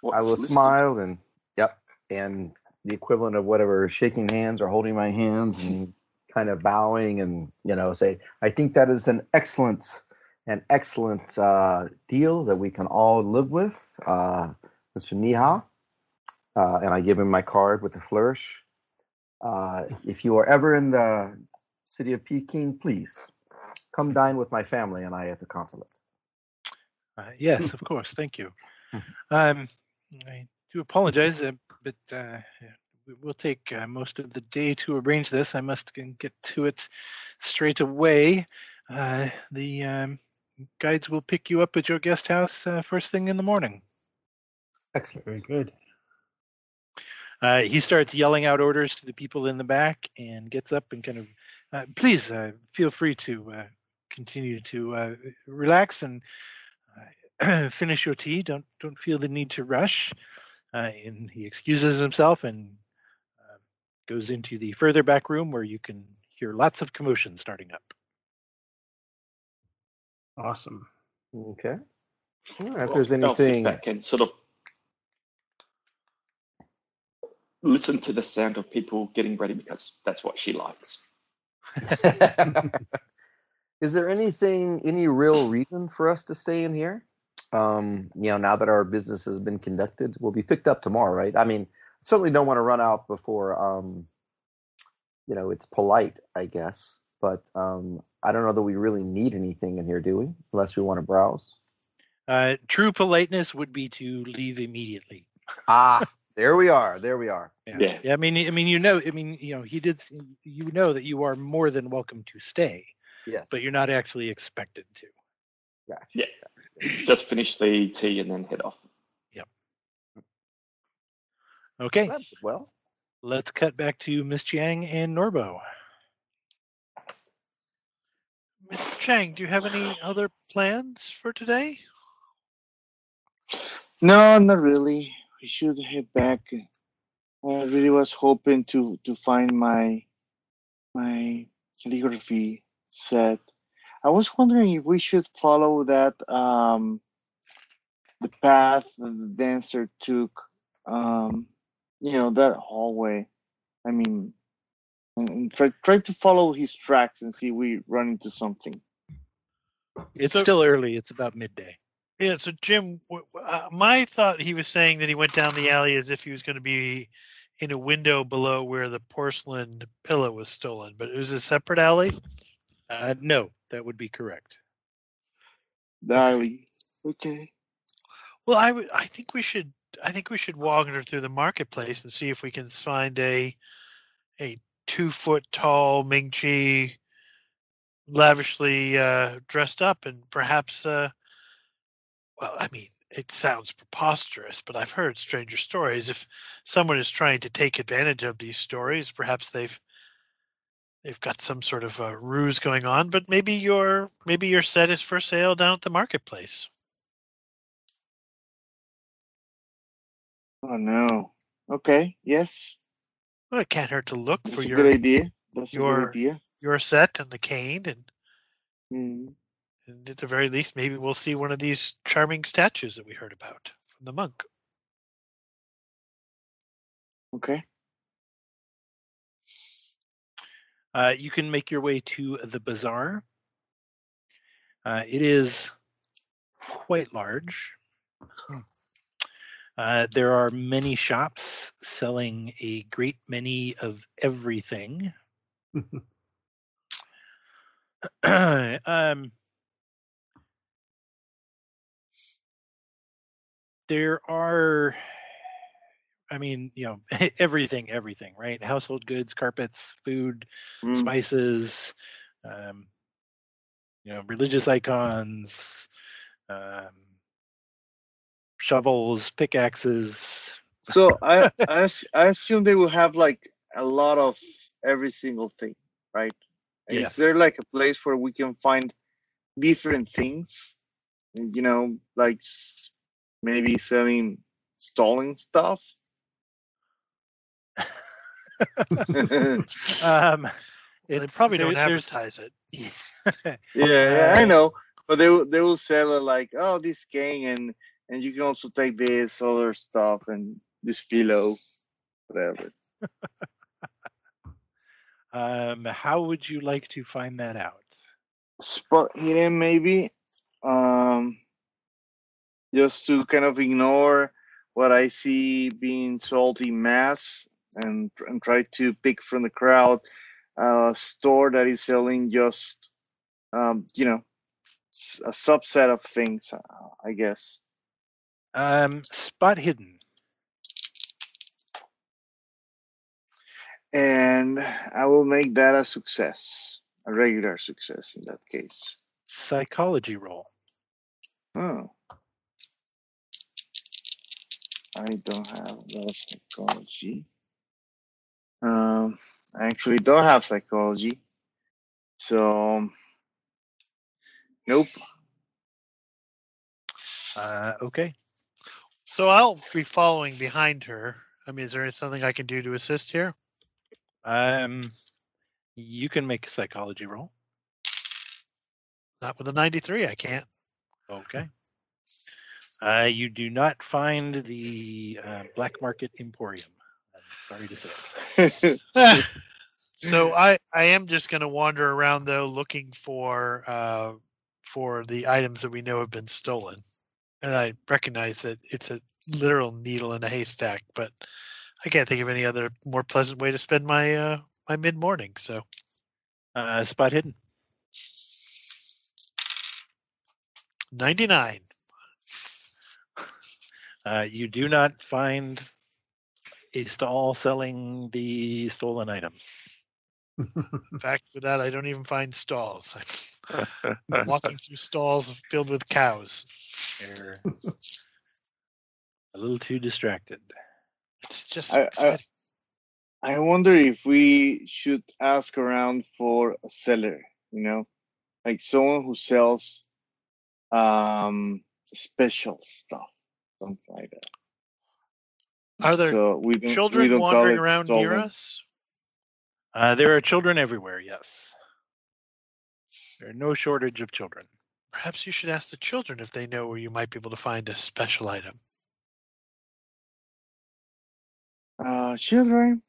what's I will listed. smile and yep, and the equivalent of whatever shaking hands or holding my hands and <laughs> kind of bowing and you know say I think that is an excellent an excellent uh, deal that we can all live with, uh, Mr. Nihao. Uh, and I give him my card with a flourish. Uh, if you are ever in the city of Peking, please come dine with my family and I at the consulate. uh, yes of course thank you <laughs> um i do apologize uh, but uh we will take uh, most of the day to arrange this. I must get to it straight away. Uh, the um, guides will pick you up at your guest house uh, first thing in the morning. Excellent. Very good. Uh, he starts yelling out orders to the people in the back and gets up and kind of, uh, please uh, feel free to uh, continue to uh, relax and uh, <clears throat> finish your tea. Don't don't feel the need to rush. Uh, and he excuses himself and uh, goes into the further back room where you can hear lots of commotion starting up. Awesome. Okay. All right, if there's anything, back and sort of listen to the sound of people getting ready because that's what she likes. <laughs> Is there anything, any real reason for us to stay in here? Um, you know, now that our business has been conducted, we'll be picked up tomorrow, right? I mean, certainly don't want to run out before, um, you know, it's polite, I guess. But um, I don't know that we really need anything in here, do we? Unless we want to browse. Uh, true politeness would be to leave immediately. Ah, there we are. There we are. Yeah. Yeah, I mean, I mean, you know, I mean, you know, he did. You know that you are more than welcome to stay, Yes. but you're not actually expected to. Gotcha. Yeah. Just finish the tea and then head off. Yep. Okay, Well, Well, let's cut back to Miss Chiang and Norbo. Miss Chiang, do you have any other plans for today? No, not really. We should head back. I really was hoping to to find my my calligraphy set. I was wondering if we should follow that um the path that the dancer took. Um, you know that hallway. I mean, and, and try try to follow his tracks and see if we run into something. It's So- still early. It's about midday. Yeah, so Jim, w- w- uh, my thought he was saying that he went down the alley as if he was going to be in a window below where the porcelain pillow was stolen, but it was a separate alley. Uh, no, that would be correct. Darling. Okay. Well, I would. I think we should. I think we should wander through the marketplace and see if we can find a a two foot tall Ming Chi, lavishly uh, dressed up, and perhaps. Uh, well, I mean, it sounds preposterous, but I've heard stranger stories. If someone is trying to take advantage of these stories, perhaps they've they've got some sort of a ruse going on. But maybe your maybe your set is for sale down at the marketplace. Oh no. Okay. Yes. Well, it can't hurt to look That's for a your good idea. That's a your- good idea. your set and the cane and, Mm. and at the very least maybe we'll see one of these charming statues that we heard about from the monk Okay. Uh, you can make your way to the bazaar. Uh, it is quite large. Uh, there are many shops selling a great many of everything. <clears throat> um, there are, I mean, you know, <laughs> everything, everything, right? Household goods, carpets, food, Mm. spices, um, you know, religious icons, um, shovels, pickaxes. So I, <laughs> I I assume they will have like a lot of every single thing, right? Yes. Is there like a place where we can find different things? You know, like maybe selling stolen stuff. <laughs> Um, they it's- probably don't there- advertise it <laughs> Yeah, yeah, I Uh, know. But they will- they will sell it like, oh, this cane, and and you can also take this other stuff and this pillow, whatever. <laughs> Um, how would you like to find that out? Spot hidden, maybe. Um, just to kind of ignore what I see being sold in mass, and and try to pick from the crowd a store that is selling just, um, you know, a subset of things, I guess. Um, spot hidden. and I will make that a success, a regular success in that case. Psychology roll. Oh. I don't have the psychology. Um, I actually don't have psychology. So, nope. Uh, okay. so i'll be following behind her i mean is there something i can do to assist here Um, you can make a psychology roll. not with a 93 i can't Okay. Uh, you do not find the uh, black market emporium. Sorry to say. <laughs> so I I am just going to wander around though, looking for uh, for the items that we know have been stolen, and I recognize that it's a literal needle in a haystack, but I can't think of any other more pleasant way to spend my uh, my mid morning. So Uh, spot hidden. ninety nine. Uh, you do not find a stall selling the stolen items. In <laughs> fact, with that, I don't even find stalls. <laughs> <laughs> I'm walking through stalls filled with cows. They're a little too distracted. It's just I- I- exciting. I wonder if we should ask around for a seller, you know, like someone who sells um special stuff, something like that. Are there so we don't, we children don't wandering it around near us? Uh, there are children everywhere. Yes, there are no shortage of children. Perhaps you should ask the children if they know where you might be able to find a special item. Uh, children.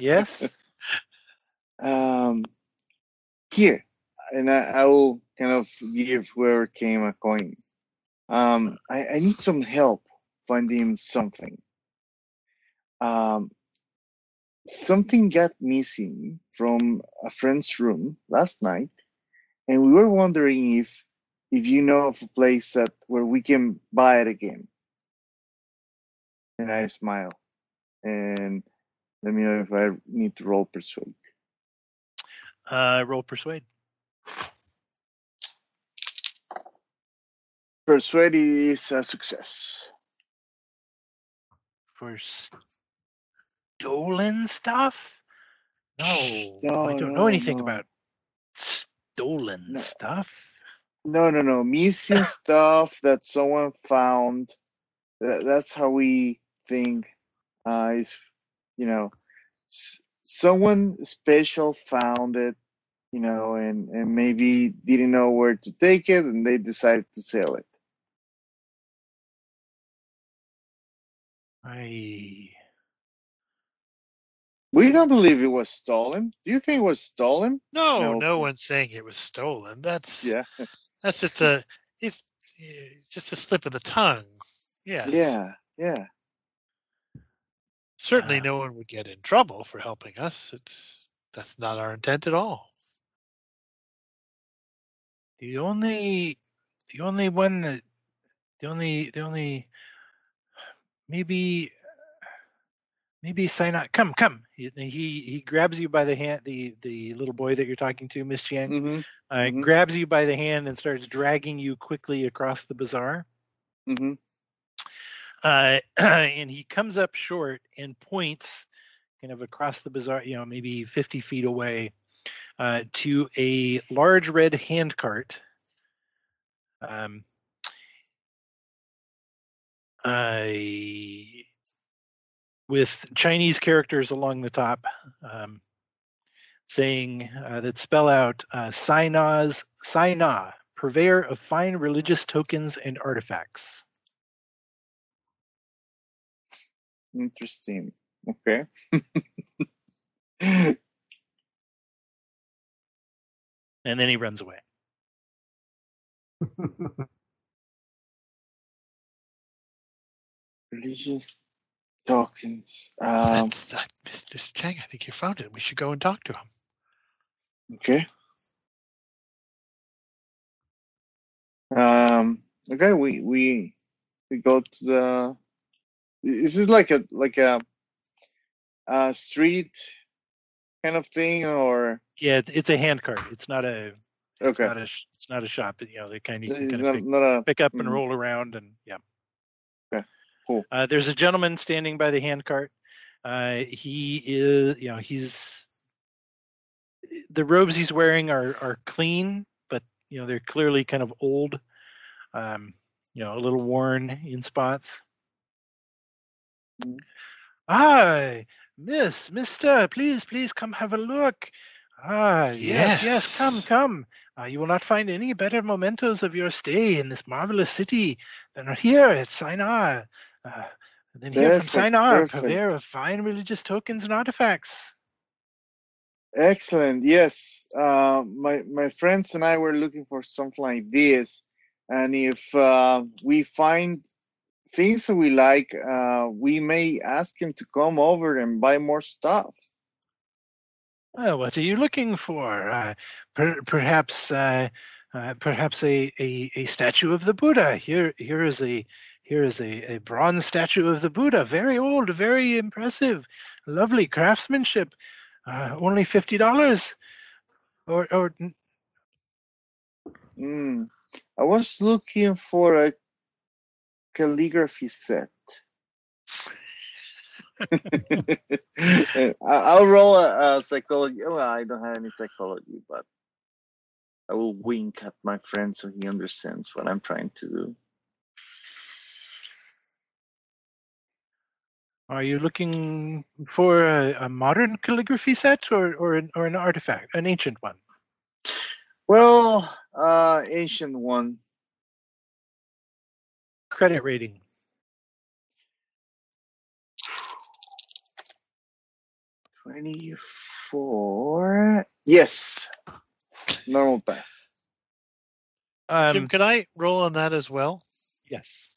Yes. <laughs> um, here, and I, I will kind of give whoever came a coin. Um, I, I need some help finding something. Um, something got missing from a friend's room last night, and we were wondering if if you know of a place that where we can buy it again. And I smile, and let me know if I need to roll persuade. Uh, roll persuade. Persuade is a success. for stolen stuff? No, No, I don't no, know anything no. about stolen stuff. No, no, no. Missing <laughs> stuff that someone found. That, that's how we think. Uh, is you know, s- someone special found it, you know, and and maybe didn't know where to take it, and they decided to sell it. I We don't believe it was stolen. Do you think it was stolen? No, No. no, one's saying it was stolen. That's Yeah. that's just a it's eh, just a slip of the tongue. Yes. Yeah. Yeah. Certainly, Uh, no one would get in trouble for helping us. It's that's not our intent at all. the only the only one that the only the only maybe maybe sign out come come he he he grabs you by the hand the the little boy that you're talking to miss Chiang Mhm. uh, Mhm. grabs you by the hand and starts dragging you quickly across the bazaar mm-hmm. uh, <clears throat> and he comes up short and points kind of across the bazaar, you know, maybe 50 feet away uh, to a large red handcart. Um, I with Chinese characters along the top, um, saying uh, that spell out uh, Sinaz, Sina, purveyor of fine religious tokens and artifacts. Interesting. Okay. <laughs> And then he runs away. <laughs> Religious tokens. Um, That's that, Mr. Chang. I think you found it. We should go and talk to him. okay. Um, okay, we we we go to the. Is this like a like a, a street kind of thing or Yeah, it's a handcart. It's not a. It's okay? not a. It's not a shop. But, you know, they kind of you can kind not, of pick, not a pick up and mhm. roll around and yeah. Cool. Uh, there's a gentleman standing by the handcart. Uh, he is, you know, he's the robes he's wearing are are clean, but you know they're clearly kind of old. Um, you know, a little worn in spots. Hi, Miss, Mister, please, please come have a look. Ah, yes, yes, come, Yes. come. Uh, you will not find any better mementos of your stay in this marvelous city than are here at Sinar. Uh, than here from Sinar, purveyor of fine religious tokens and artifacts. Excellent. Yes. Uh, my my friends and I were looking for something like this, and if uh, we find things that we like, uh, we may ask him to come over and buy more stuff. Well, what are you looking for? Uh, per, perhaps, uh, uh, perhaps a, a, a statue of the Buddha. Here, here is a here is a, a bronze statue of the Buddha, very old, very impressive, lovely craftsmanship. Uh, only fifty dollars, or or Mm. I was looking for a calligraphy set. <laughs> I- I'll roll a, a psychology. Well, I don't have any psychology, but I will wink at my friend so he understands what I'm trying to do. Are you looking for a, a modern calligraphy set or or an, or an artifact, an ancient one? Well, uh, ancient one. Credit rating. Twenty-four. Yes. Normal pass. Um, Jim, could I roll on that as well? yes.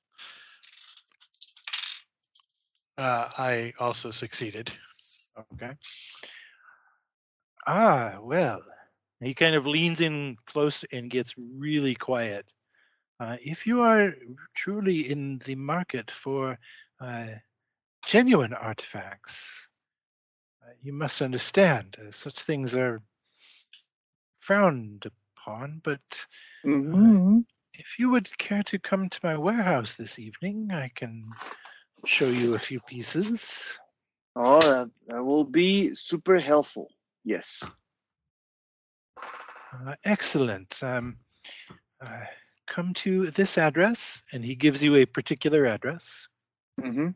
Uh, I also succeeded. Okay. Ah, well. He kind of leans in close and gets really quiet. Uh, if you are truly in the market for uh, genuine artifacts, uh, you must understand uh, such things are frowned upon. But Mm-hmm. if you would care to come to my warehouse this evening, I can show you a few pieces. Oh, that, that will be super helpful. Yes. Uh, excellent. Um, uh, come to this address, and he gives you a particular address. Mm-hmm.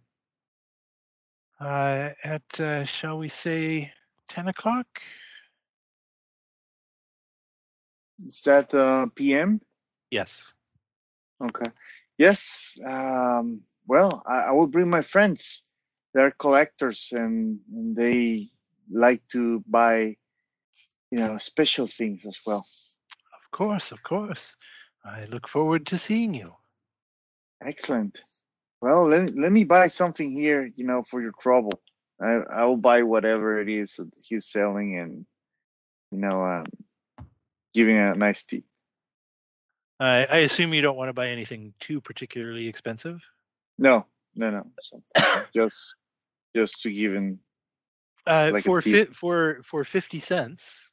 Uh, at, uh, shall we say, 10 o'clock? Is that uh, PM? Yes. Okay. Yes. Um, well, I, I will bring my friends. They're collectors and, and they like to buy, you know, special things as well. Of course, of course. I look forward to seeing you. Excellent. Well, let, let me buy something here, you know, for your trouble. I, I will buy whatever it is that he's selling and, you know, um, giving a nice tip. I I assume you don't want to buy anything too particularly expensive. No, no, no. So, just, just to give him. Uh, Like for tip. fi- for for fifty cents,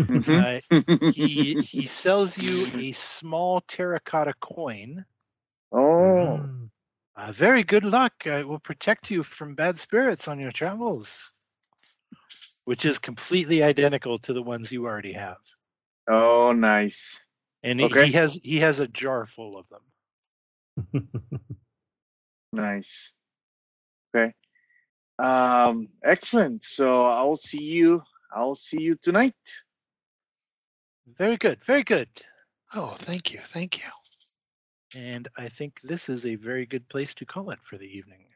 Mhm. uh, <laughs> he he sells you a small terracotta coin. oh, Uh, very good luck. Uh, it will protect you from bad spirits on your travels, which is completely identical to the ones you already have. oh, nice. And he- he has he has a jar full of them. <laughs> Nice. Okay. Um, excellent. So I'll see you. I'll see you tonight. Very good, very good. Oh, thank you, thank you. And I think this is a very good place to call it for the evening.